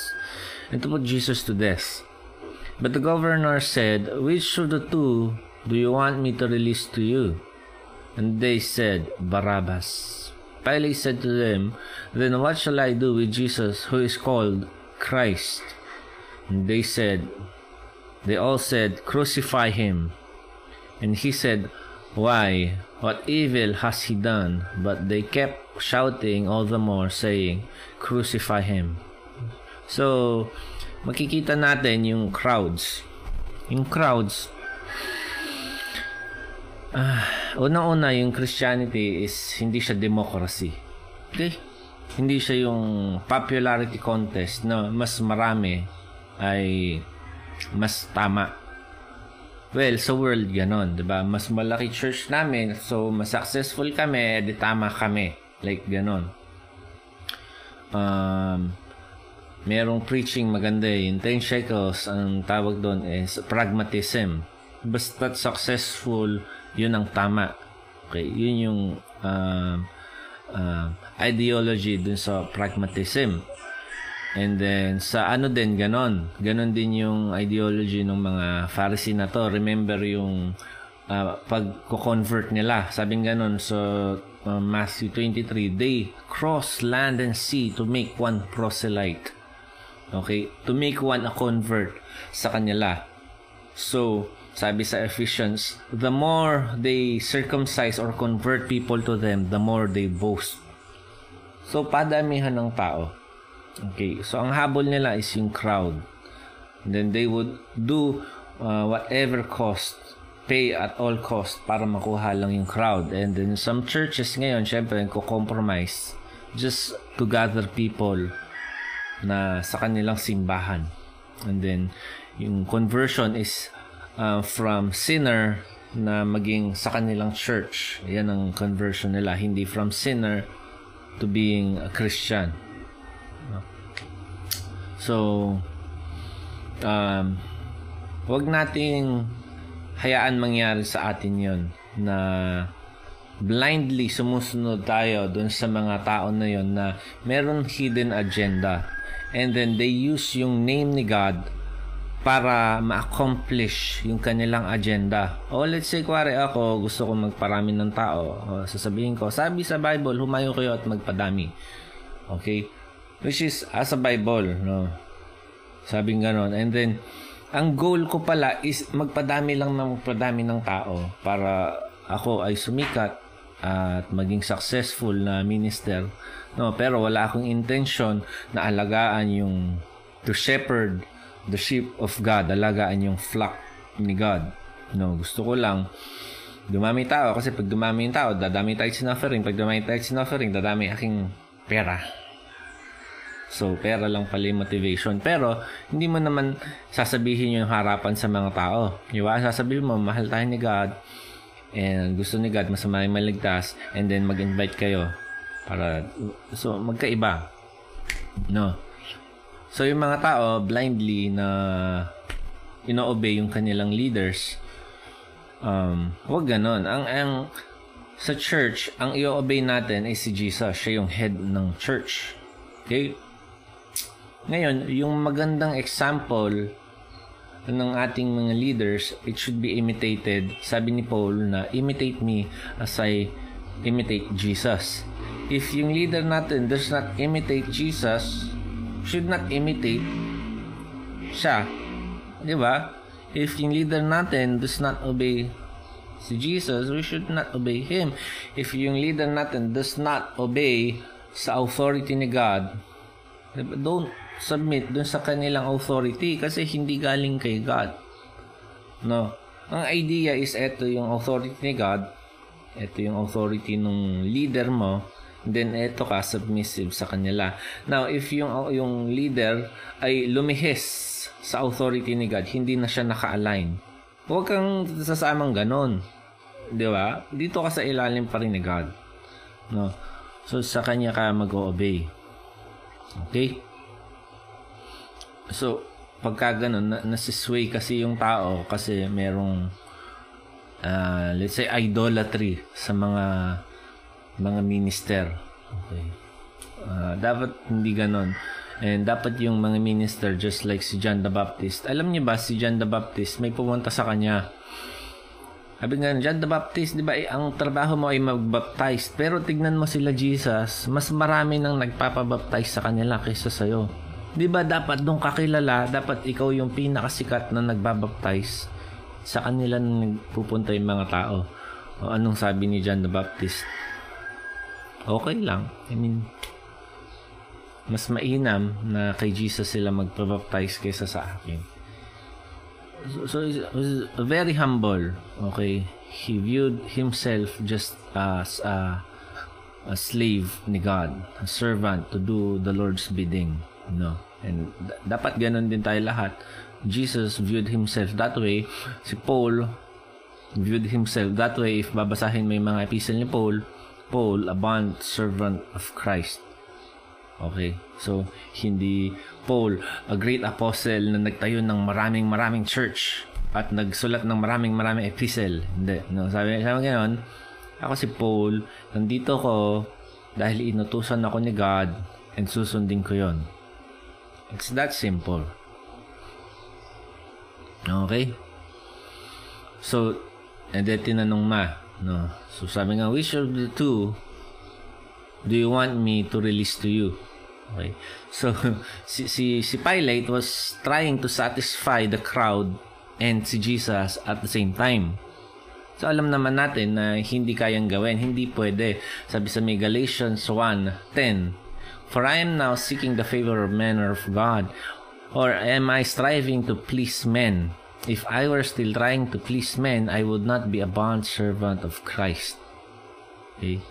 and to put Jesus to death. But the governor said, Which of the two do you want me to release to you? And they said, Barabbas. Pilate said to them, Then what shall I do with Jesus who is called Christ? And they said, They all said, Crucify him. And he said, Why? What evil has he done? But they kept shouting all the more, saying, Crucify him. So, makikita natin yung crowds. Yung crowds, uh, unang-una yung Christianity is hindi siya democracy. Okay? Hindi siya yung popularity contest na mas marami ay mas tama. Well, sa world ganon, 'di ba? Mas malaki church namin, so mas successful kami, di tama kami. Like ganon. Um, merong preaching maganda eh. In 10 shekels, ang tawag doon is pragmatism. Basta successful yun ang tama. Okay, yun yung uh, uh, ideology dun sa pragmatism. And then, sa ano din, ganon. Ganon din yung ideology ng mga Pharisee na to. Remember yung uh, pag-convert nila. Sabing ganon, so uh, Matthew 23, they cross land and sea to make one proselyte. Okay? To make one a convert sa kanila. So, sabi sa Ephesians, the more they circumcise or convert people to them, the more they boast. So, padamihan ng tao. Okay, so ang habol nila is yung crowd. And then they would do uh, whatever cost, pay at all cost para makuha lang yung crowd. And then some churches ngayon, syempre, ko-compromise just to gather people na sa kanilang simbahan. And then, yung conversion is uh, from sinner na maging sa kanilang church. Yan ang conversion nila. Hindi from sinner to being a Christian. So, um, wag nating hayaan mangyari sa atin yon na blindly sumusunod tayo dun sa mga tao na yon na meron hidden agenda and then they use yung name ni God para ma-accomplish yung kanilang agenda. O let's say, kuwari ako, gusto ko magparami ng tao. O, sasabihin ko, sabi sa Bible, humayo kayo at magpadami. Okay? Which is, as a Bible, no? Sabing ganon. And then, ang goal ko pala is magpadami lang ng magpadami ng tao para ako ay sumikat at maging successful na minister. No, pero wala akong intention na alagaan yung to shepherd the sheep of God, alagaan yung flock ni God. No, gusto ko lang dumami tao kasi pag dumami yung tao, dadami tayo offering. Pag dumami tayo offering, dadami aking pera. So, pera lang pala yung motivation. Pero, hindi mo naman sasabihin yung harapan sa mga tao. Di ba? Sasabihin mo, mahal tayo ni God. And gusto ni God, masama yung maligtas. And then, mag-invite kayo. Para, so, magkaiba. No? So, yung mga tao, blindly na ino-obey yung kanilang leaders, um, wag ganon. Ang, ang, sa church, ang i-obey natin ay si Jesus. Siya yung head ng church. Okay? Ngayon, yung magandang example ng ating mga leaders, it should be imitated. Sabi ni Paul na, imitate me as I imitate Jesus. If yung leader natin does not imitate Jesus, should not imitate siya. Di ba? If yung leader natin does not obey si Jesus, we should not obey Him. If yung leader natin does not obey sa authority ni God, don't submit dun sa kanilang authority kasi hindi galing kay God. No. Ang idea is ito yung authority ni God, ito yung authority ng leader mo, then ito ka submissive sa kanila. Now, if yung yung leader ay lumihis sa authority ni God, hindi na siya naka-align. Huwag kang sasamang ganon. Di ba? Dito ka sa ilalim pa rin ni God. No. So, sa kanya ka mag-obey. Okay? So, pagka ganun, na, nasisway kasi yung tao kasi merong uh, let's say idolatry sa mga mga minister. Okay. Uh, dapat hindi ganon. And dapat yung mga minister just like si John the Baptist. Alam niyo ba si John the Baptist may pumunta sa kanya. Sabi nga, John the Baptist, di ba, eh, ang trabaho mo ay mag-baptize. Pero tignan mo sila Jesus, mas marami nang nagpapabaptize sa kanila kaysa sa'yo. 'Di ba dapat doon kakilala, dapat ikaw yung pinakasikat na nagbabaptize sa kanila nang nagpupunta yung mga tao. O anong sabi ni John the Baptist? Okay lang. I mean, mas mainam na kay Jesus sila magpabaptize kaysa sa akin. So, so was very humble. Okay. He viewed himself just as a, a slave ni God, a servant to do the Lord's bidding. No. And d- dapat ganun din tayo lahat. Jesus viewed himself that way. Si Paul viewed himself that way. If babasahin mo yung mga epistle ni Paul, Paul, a bond servant of Christ. Okay? So, hindi Paul, a great apostle na nagtayo ng maraming maraming church at nagsulat ng maraming maraming epistle. Hindi. No, sabi, sabi ganoon, ako si Paul, nandito ko dahil inutusan ako ni God and susundin ko yon It's that simple. Okay? So, and then tinanong ma, no? So sabi nga, which of the two do you want me to release to you? Okay. So, si, si, si Pilate was trying to satisfy the crowd and si Jesus at the same time. So, alam naman natin na hindi kayang gawin. Hindi pwede. Sabi sa may Galatians 1.10, For I am now seeking the favor of men or of God, or am I striving to please men? If I were still trying to please men, I would not be a bond servant of Christ. Okay?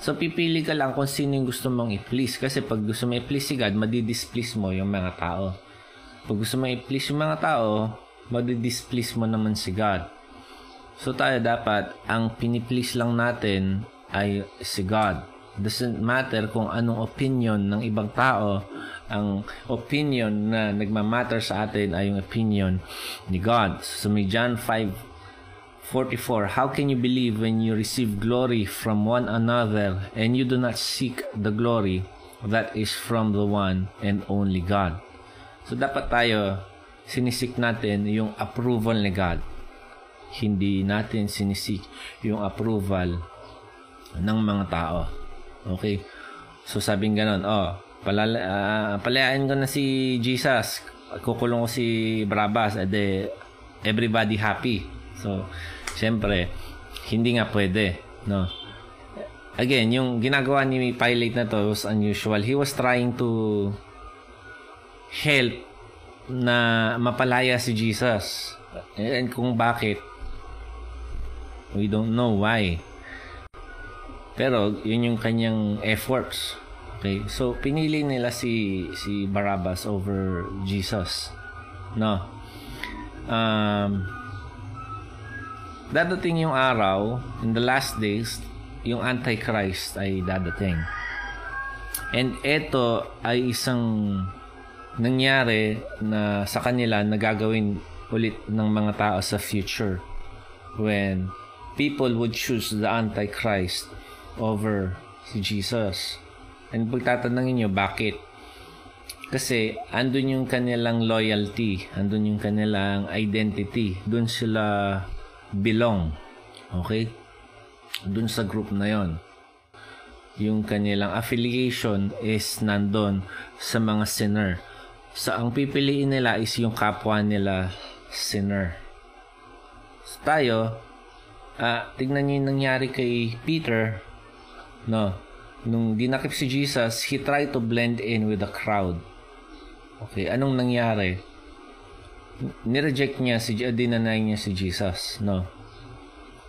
So, pipili ka lang kung sino yung gusto mong i-please. Kasi pag gusto mo i-please si God, madidisplease mo yung mga tao. Pag gusto mo i-please yung mga tao, madidisplease mo naman si God. So, tayo dapat, ang piniplease lang natin ay si God doesn't matter kung anong opinion ng ibang tao ang opinion na nagmamatter sa atin ay yung opinion ni God. So may John 5:44 how can you believe when you receive glory from one another and you do not seek the glory that is from the one and only God? So dapat tayo sinisik natin yung approval ni God. Hindi natin sinisik yung approval ng mga tao. Okay. So sabing ganon, oh, palala, uh, palayain ko na si Jesus. Kukulong ko si Barabas. Ede, everybody happy. So, syempre, hindi nga pwede. No? Again, yung ginagawa ni Pilate na to was unusual. He was trying to help na mapalaya si Jesus. And kung bakit We don't know why. Pero yun yung kanyang efforts. Okay? So pinili nila si si Barabbas over Jesus. No. Um dadating yung araw in the last days yung Antichrist ay dadating. And ito ay isang nangyari na sa kanila na gagawin ulit ng mga tao sa future when people would choose the Antichrist over si Jesus. And pagtatanungin nyo, bakit? Kasi andun yung kanilang loyalty, andun yung kanilang identity, dun sila belong. Okay? Dun sa group na yon yung kanilang affiliation is nandun sa mga sinner. So, ang pipiliin nila is yung kapwa nila sinner. So, tayo, uh, tignan niyo yung nangyari kay Peter, no? Nung dinakip si Jesus, he tried to blend in with the crowd. Okay, anong nangyari? Nireject niya si dinanay niya si Jesus, no?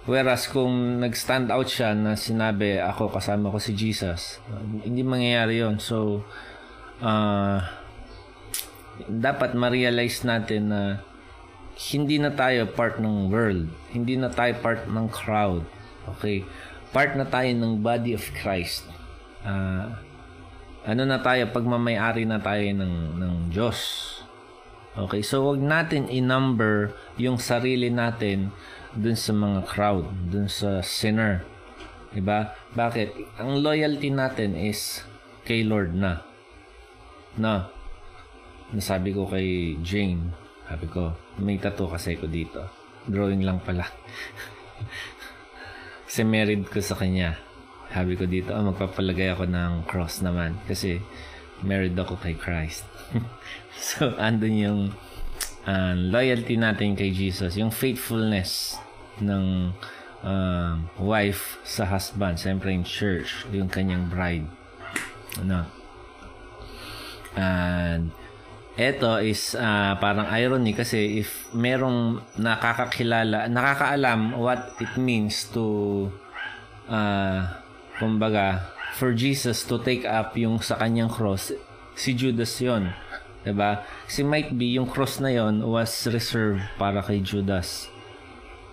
Whereas kung nag-stand out siya na sinabi ako kasama ko si Jesus, hindi mangyayari yon So, uh, dapat ma-realize natin na hindi na tayo part ng world. Hindi na tayo part ng crowd. Okay? Part na tayo ng body of Christ. Uh, ano na tayo, pagmamayari na tayo ng, ng Diyos. Okay? So, wag natin i-number yung sarili natin dun sa mga crowd, dun sa sinner. Diba? Bakit? Ang loyalty natin is kay Lord na. Na. Nasabi ko kay Jane, sabi ko, may tattoo kasi ko dito. Drawing lang pala. kasi married ko sa kanya. Sabi ko dito, oh, magpapalagay ako ng cross naman. Kasi married ako kay Christ. so, andun yung uh, loyalty natin kay Jesus, yung faithfulness ng uh, wife sa husband, siyempre in church, yung kanyang bride. Ano? And ito is uh, parang irony kasi if merong nakakakilala, nakakaalam what it means to uh, kumbaga for Jesus to take up yung sa kanyang cross, si Judas yon 'di ba? Kasi might be yung cross na yon was reserved para kay Judas.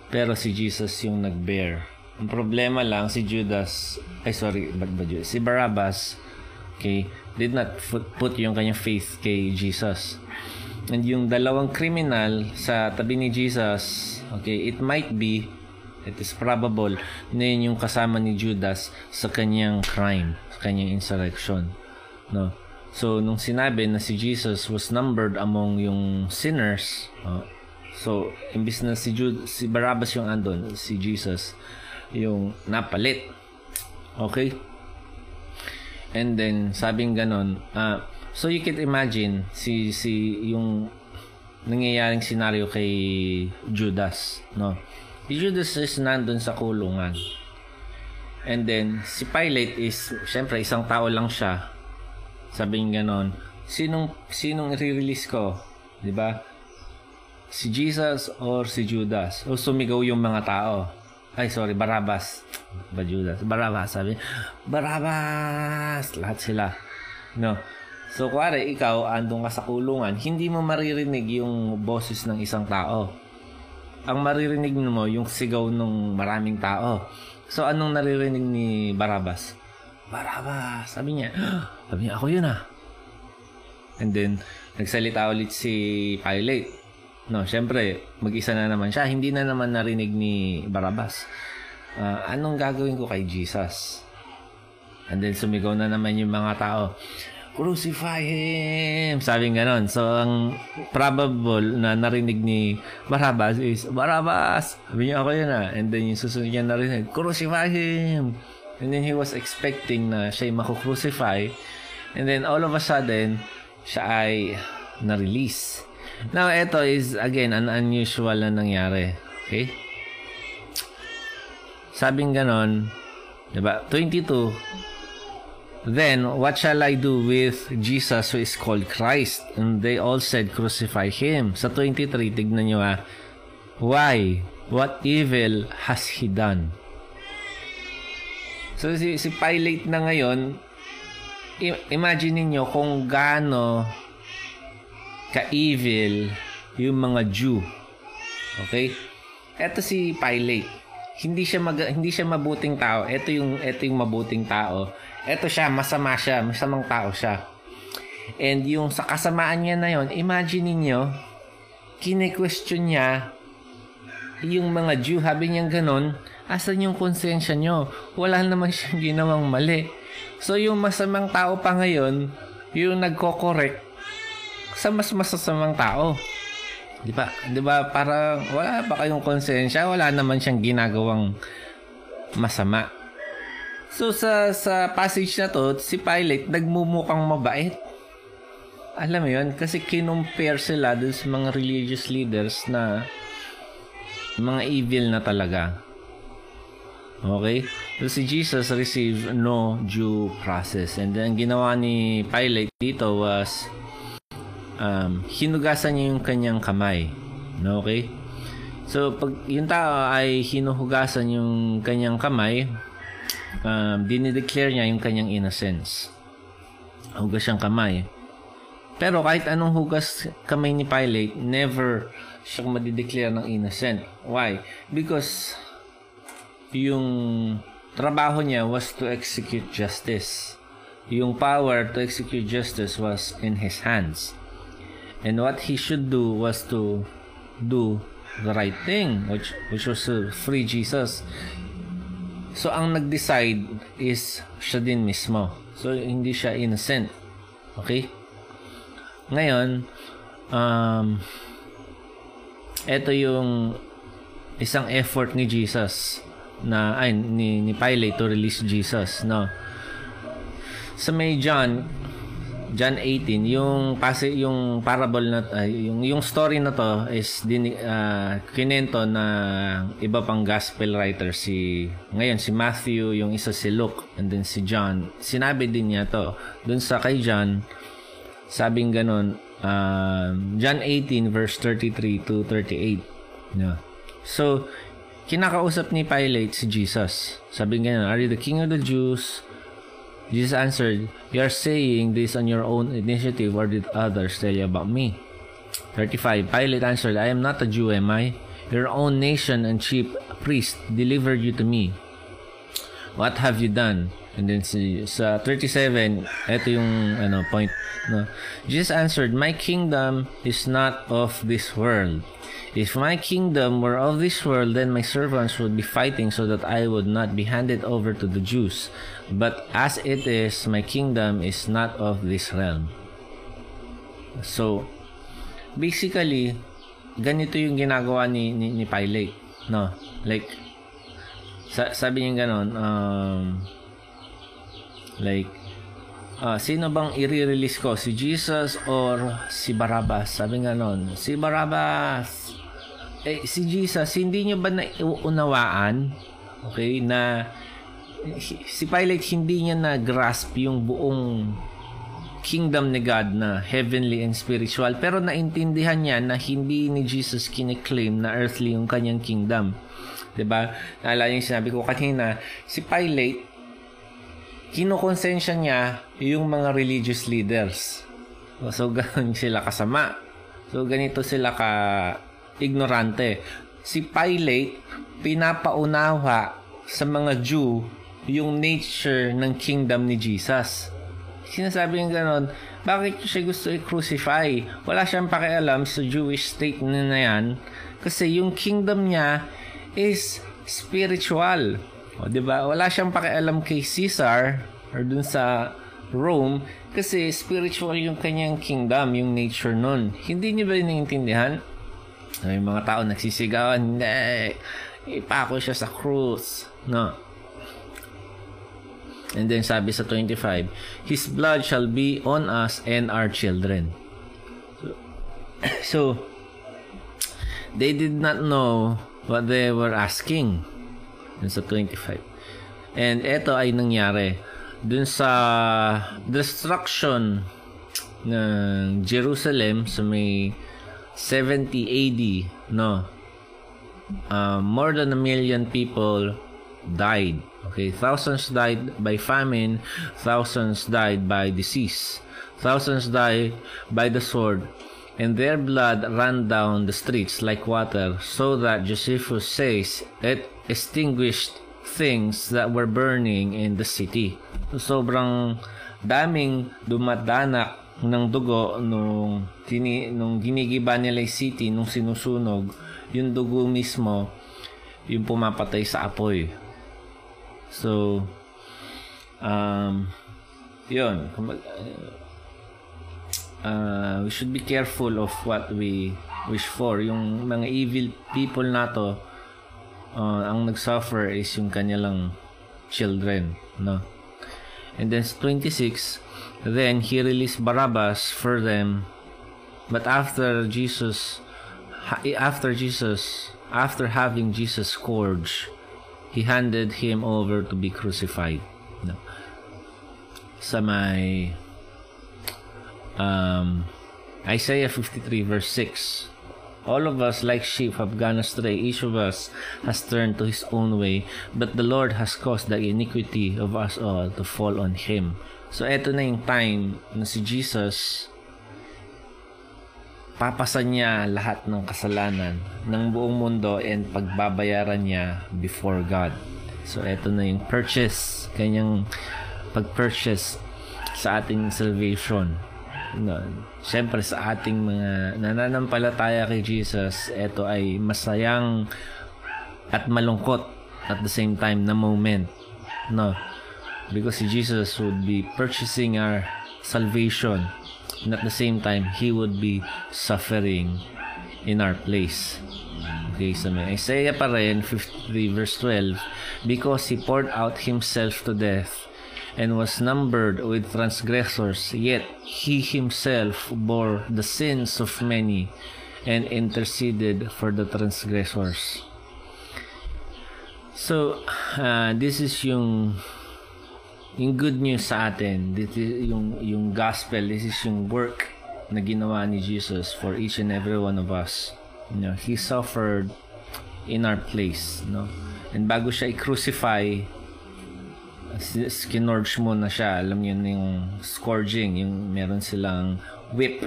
Pero si Jesus yung nag-bear. Ang problema lang, si Judas, ay sorry, ba't ba Judas? Si Barabbas, okay, did not put yung kanyang faith kay Jesus. And yung dalawang criminal sa tabi ni Jesus, okay, it might be, it is probable, na yun yung kasama ni Judas sa kanyang crime, sa kanyang insurrection. No? So, nung sinabi na si Jesus was numbered among yung sinners, uh, So, imbis na si, Jude, si Barabbas yung andon, si Jesus yung napalit. Okay? And then, sabing ganon, uh, so you can imagine si, si yung nangyayaring senaryo kay Judas, no? Judas is nandun sa kulungan. And then, si Pilate is, syempre, isang tao lang siya. Sabing ganon, sinong, sinong i-release ko? ba? si Jesus or si Judas. O sumigaw yung mga tao. Ay, sorry, Barabas. Ba Judas? Barabas, sabi. Barabas! Lahat sila. No. So, kuwari, ikaw, andong ka sa kulungan, hindi mo maririnig yung boses ng isang tao. Ang maririnig mo, yung sigaw ng maraming tao. So, anong naririnig ni Barabas? Barabas! Sabi niya, sabi niya, ako yun ah. And then, nagsalita ulit si Pilate No, syempre, mag-isa na naman siya. Hindi na naman narinig ni Barabas. Uh, anong gagawin ko kay Jesus? And then sumigaw na naman yung mga tao, Crucify him! Sabi ganon. So, ang probable na narinig ni Barabas is, Barabas! Sabi niya, ako yun ah. And then yung susunod niya narinig, Crucify him! And then he was expecting na siya ay makukrusify. And then all of a sudden, siya ay na-release. Now, ito is, again, an unusual na nangyari. Okay? Sabing ganon, diba? 22, Then, what shall I do with Jesus who is called Christ? And they all said, crucify him. Sa 23, tignan nyo ah, Why? What evil has he done? So si, si Pilate na ngayon, imagine niyo kung gaano ka-evil yung mga Jew. Okay? Ito si Pilate. Hindi siya mag, hindi siya mabuting tao. Ito yung ito yung mabuting tao. Ito siya, masama siya, masamang tao siya. And yung sa kasamaan niya na yon, imagine niyo kine-question niya yung mga Jew, habi niya ganon, asan yung konsensya nyo? Wala naman siyang ginawang mali. So yung masamang tao pa ngayon, yung nagko-correct sa mas masasamang tao. Di ba? Di ba? Para wala pa kayong konsensya, wala naman siyang ginagawang masama. So sa sa passage na to, si Pilate nagmumukang mabait. Alam mo 'yon kasi kinumpare sila dun sa mga religious leaders na mga evil na talaga. Okay? So si Jesus received no due process. And then ginawa ni Pilate dito was um, hinugasan niya yung kanyang kamay. Okay? So pag yung tao ay hinuhugasan yung kanyang kamay, um, dinideclare niya yung kanyang innocence. Hugas siyang kamay. Pero kahit anong hugas kamay ni Pilate, never siyang madideclare ng innocent. Why? Because yung trabaho niya was to execute justice. Yung power to execute justice was in his hands. And what he should do was to do the right thing, which, which was to free Jesus. So, ang nag-decide is siya din mismo. So, hindi siya innocent. Okay? Ngayon, um, ito yung isang effort ni Jesus na ay ni, ni Pilate to release Jesus no sa may John John 18 yung pase yung parable na uh, yung yung story na to is din uh, kinento na iba pang gospel writer si ngayon si Matthew yung isa si Luke and then si John sinabi din niya to dun sa kay John sabing ganun uh, John 18 verse 33 to 38 yeah. so kinakausap ni Pilate si Jesus. Sabi nga, Are you the king of the Jews? Jesus answered, You are saying this on your own initiative or did others tell you about me? 35. Pilate answered, I am not a Jew, am I? Your own nation and chief priest delivered you to me. What have you done? And then si, sa 37, ito yung ano, point. No? Jesus answered, My kingdom is not of this world. If my kingdom were of this world, then my servants would be fighting so that I would not be handed over to the Jews. But as it is, my kingdom is not of this realm. So, basically, ganito yung ginagawa ni, ni, ni Pilate. No? Like, sa, sabi niya ganon, um, like, uh, sino bang i-release ko? Si Jesus or si Barabbas? Sabi nga nun, si Barabbas eh, si Jesus, hindi nyo ba nauunawaan, okay, na si Pilate hindi niya na-grasp yung buong kingdom ni God na heavenly and spiritual pero naintindihan niya na hindi ni Jesus kine-claim na earthly yung kanyang kingdom. 'Di ba? Naalala yung sinabi ko kanina, si Pilate kinokonsensya niya yung mga religious leaders. So, ganun sila kasama. So, ganito sila ka ignorante. Si Pilate, pinapaunawa sa mga Jew yung nature ng kingdom ni Jesus. Sinasabi niya ganon, bakit siya gusto i-crucify? Wala siyang pakialam sa Jewish state na, na yan kasi yung kingdom niya is spiritual. O, di ba? Wala siyang pakialam kay Caesar or dun sa Rome kasi spiritual yung kanyang kingdom, yung nature nun. Hindi niyo ba naiintindihan? May mga tao nagsisigawan, hindi, ipako siya sa cross. No. And then sabi sa 25, His blood shall be on us and our children. So, so they did not know what they were asking. Dun sa 25. And ito ay nangyari. Dun sa destruction ng Jerusalem sa may 70 AD, no? uh, more than a million people died. Okay, thousands died by famine, thousands died by disease, thousands died by the sword, and their blood ran down the streets like water, so that Josephus says it extinguished things that were burning in the city. Sobrang daming dumadanak ng dugo nung, tini, nung ginigiba nila yung city, nung sinusunog, yung dugo mismo, yung pumapatay sa apoy. So, um, yun. Uh, we should be careful of what we wish for. Yung mga evil people na to, uh, ang nagsuffer is yung kanilang children, no? And then 26, then he released Barabbas for them. But after Jesus, after Jesus, after having Jesus scourged, he handed him over to be crucified. No. Sa may um, Isaiah 53 verse 6. All of us, like sheep, have gone astray. Each of us has turned to his own way, but the Lord has caused the iniquity of us all to fall on him. So, eto na yung time na si Jesus papasan niya lahat ng kasalanan ng buong mundo and pagbabayaran niya before God. So, eto na yung purchase, kanyang pag-purchase sa ating salvation. No, Siyempre sa ating mga nananampalataya kay Jesus, ito ay masayang at malungkot at the same time na moment. No. Because Jesus would be purchasing our salvation and at the same time he would be suffering in our place. Okay so may Isaiah pa rin 53 verse 12 because he poured out himself to death and was numbered with transgressors yet he himself bore the sins of many and interceded for the transgressors. So uh, this is yung yung good news sa atin, this is yung, yung gospel, this is yung work na ginawa ni Jesus for each and every one of us. You know, He suffered in our place. No? And bago siya i-crucify, skinorge mo na siya. Alam niyo yung scourging, yung meron silang whip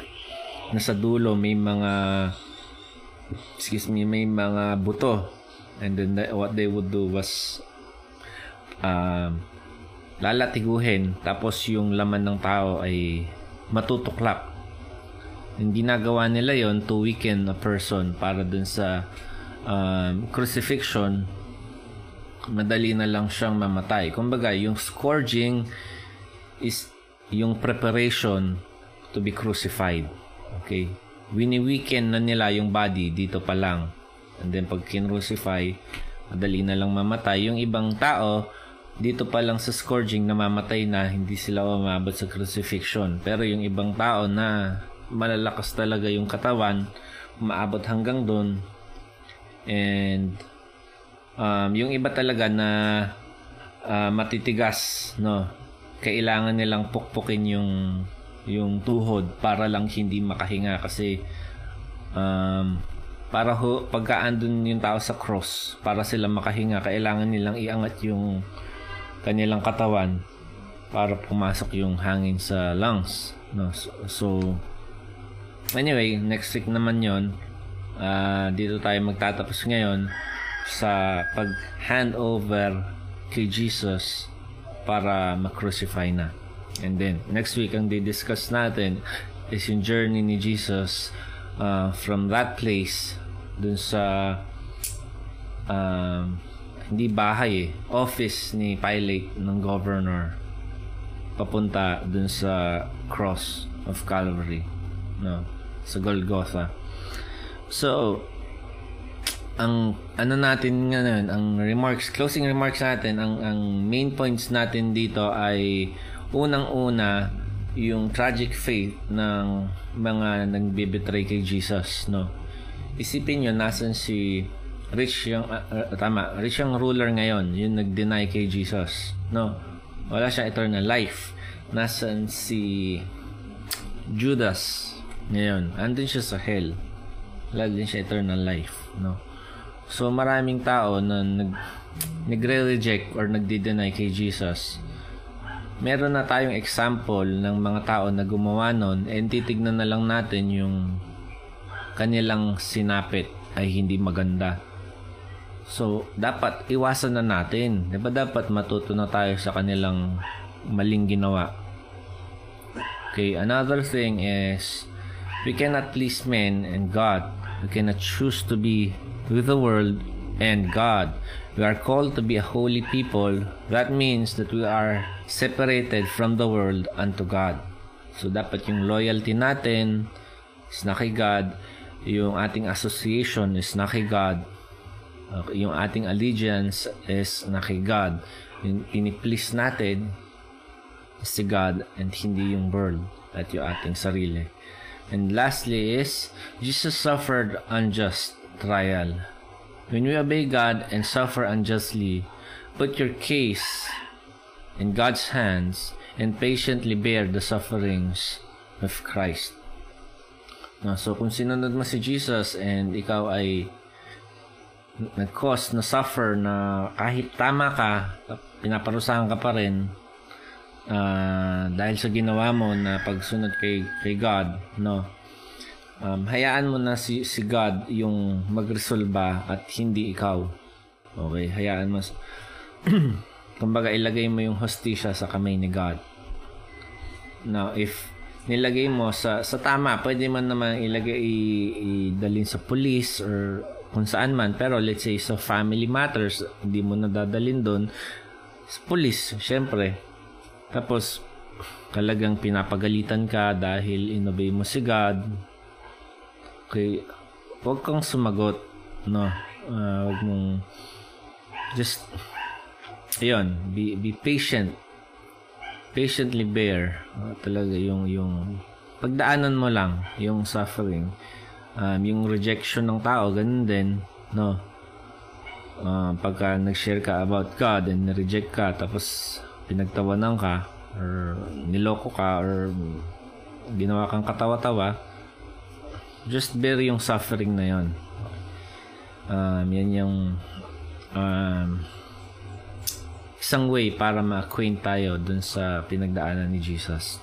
na sa dulo may mga excuse me, may mga buto. And then the, what they would do was um, uh, lalatiguhin tapos yung laman ng tao ay matutuklap. Yung ginagawa nila yon to weaken a person para dun sa um, crucifixion madali na lang siyang mamatay. Kumbaga, yung scourging is yung preparation to be crucified. Okay? Wini-weaken na nila yung body dito pa lang. And then pag kin-crucify, madali na lang mamatay. Yung ibang tao, dito pa lang sa scourging namamatay na hindi sila umabot sa crucifixion. Pero yung ibang tao na malalakas talaga yung katawan umaabot hanggang doon and um, yung iba talaga na uh, matitigas no? Kailangan nilang pukpukin yung yung tuhod para lang hindi makahinga kasi um, para ho, pagka andun yung tao sa cross para sila makahinga kailangan nilang iangat yung kanilang katawan para pumasok yung hangin sa lungs. No? So, anyway, next week naman yon uh, dito tayo magtatapos ngayon sa pag hand over kay Jesus para ma-crucify na. And then, next week, ang di-discuss natin is yung journey ni Jesus uh, from that place dun sa um, hindi bahay eh, office ni Pilate ng governor. Papunta dun sa cross of Calvary no? Sa Golgotha. So ang ano natin ngayon ang remarks closing remarks natin ang ang main points natin dito ay unang-una yung tragic fate ng mga nagbibetray kay Jesus no? Isipin niyo nasan si rich yung uh, uh, tama, rich yung ruler ngayon, yung nag-deny kay Jesus. No. Wala siyang eternal life. Nasaan si Judas ngayon? Andun siya sa hell. Wala din siya eternal life, no. So maraming tao na nag nagre-reject or nagde-deny kay Jesus. Meron na tayong example ng mga tao na gumawa nun and titignan na lang natin yung kanilang sinapit ay hindi maganda. So, dapat iwasan na natin. Diba dapat matuto na tayo sa kanilang maling ginawa. Okay, another thing is we cannot please men and God. We cannot choose to be with the world and God. We are called to be a holy people. That means that we are separated from the world unto God. So, dapat yung loyalty natin is na kay God. Yung ating association is na kay God Okay, yung ating allegiance is na kay God. Yung piniplease natin is si God and hindi yung world at yung ating sarili. And lastly is, Jesus suffered unjust trial. When we obey God and suffer unjustly, put your case in God's hands and patiently bear the sufferings of Christ. No, so kung sinunod mo si Jesus and ikaw ay nag-cause na suffer na kahit tama ka, pinaparusahan ka pa rin uh, dahil sa ginawa mo na pagsunod kay, kay God, no? Um, hayaan mo na si, si God yung magresolba at hindi ikaw. Okay, hayaan mo. Kumbaga, ilagay mo yung hostisya sa kamay ni God. Now, if nilagay mo sa sa tama, pwede man naman ilagay idalin sa police or kung saan man. Pero let's say sa family matters, hindi mo nadadalin doon. Police, syempre. Tapos, kalagang pinapagalitan ka dahil inobey mo si God. Okay, huwag kang sumagot, no? Uh, huwag mong just ayun, be, be patient. Patiently bear. Uh, talaga yung yung pagdaanan mo lang yung suffering um, yung rejection ng tao, ganun din, no? Uh, pagka nag-share ka about God and reject ka, tapos pinagtawanan ka, or niloko ka, or ginawa kang katawa-tawa, just bear yung suffering na yon. Um, yan yung um, isang way para ma-acquaint tayo dun sa pinagdaanan ni Jesus.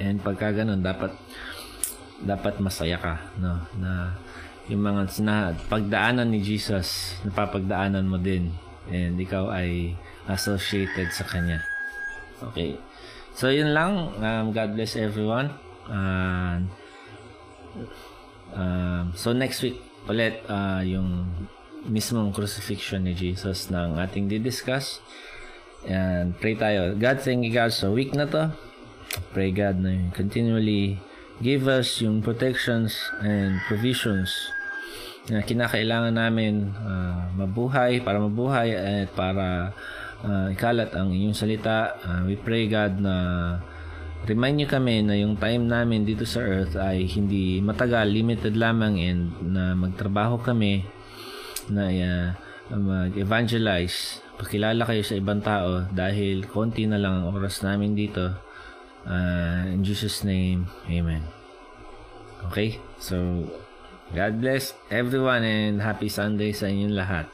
And pagka ganun, dapat dapat masaya ka no? Na yung mga na pagdaanan ni Jesus napapagdaanan mo din. And ikaw ay associated sa kanya. Okay. So yun lang. Um, God bless everyone. And um, so next week ulit uh, yung mismong crucifixion ni Jesus ng ating didiscuss. And pray tayo. God thank you God. Sa week na to. Pray God na continually give us yung protections and provisions na kinakailangan namin uh, mabuhay, para mabuhay at para uh, ikalat ang inyong salita. Uh, we pray God na remind nyo kami na yung time namin dito sa earth ay hindi matagal, limited lamang and na magtrabaho kami na uh, mag-evangelize pakilala kayo sa ibang tao dahil konti na lang ang oras namin dito Uh, in Jesus' name, Amen. Okay? So, God bless everyone and happy Sunday sa inyong lahat.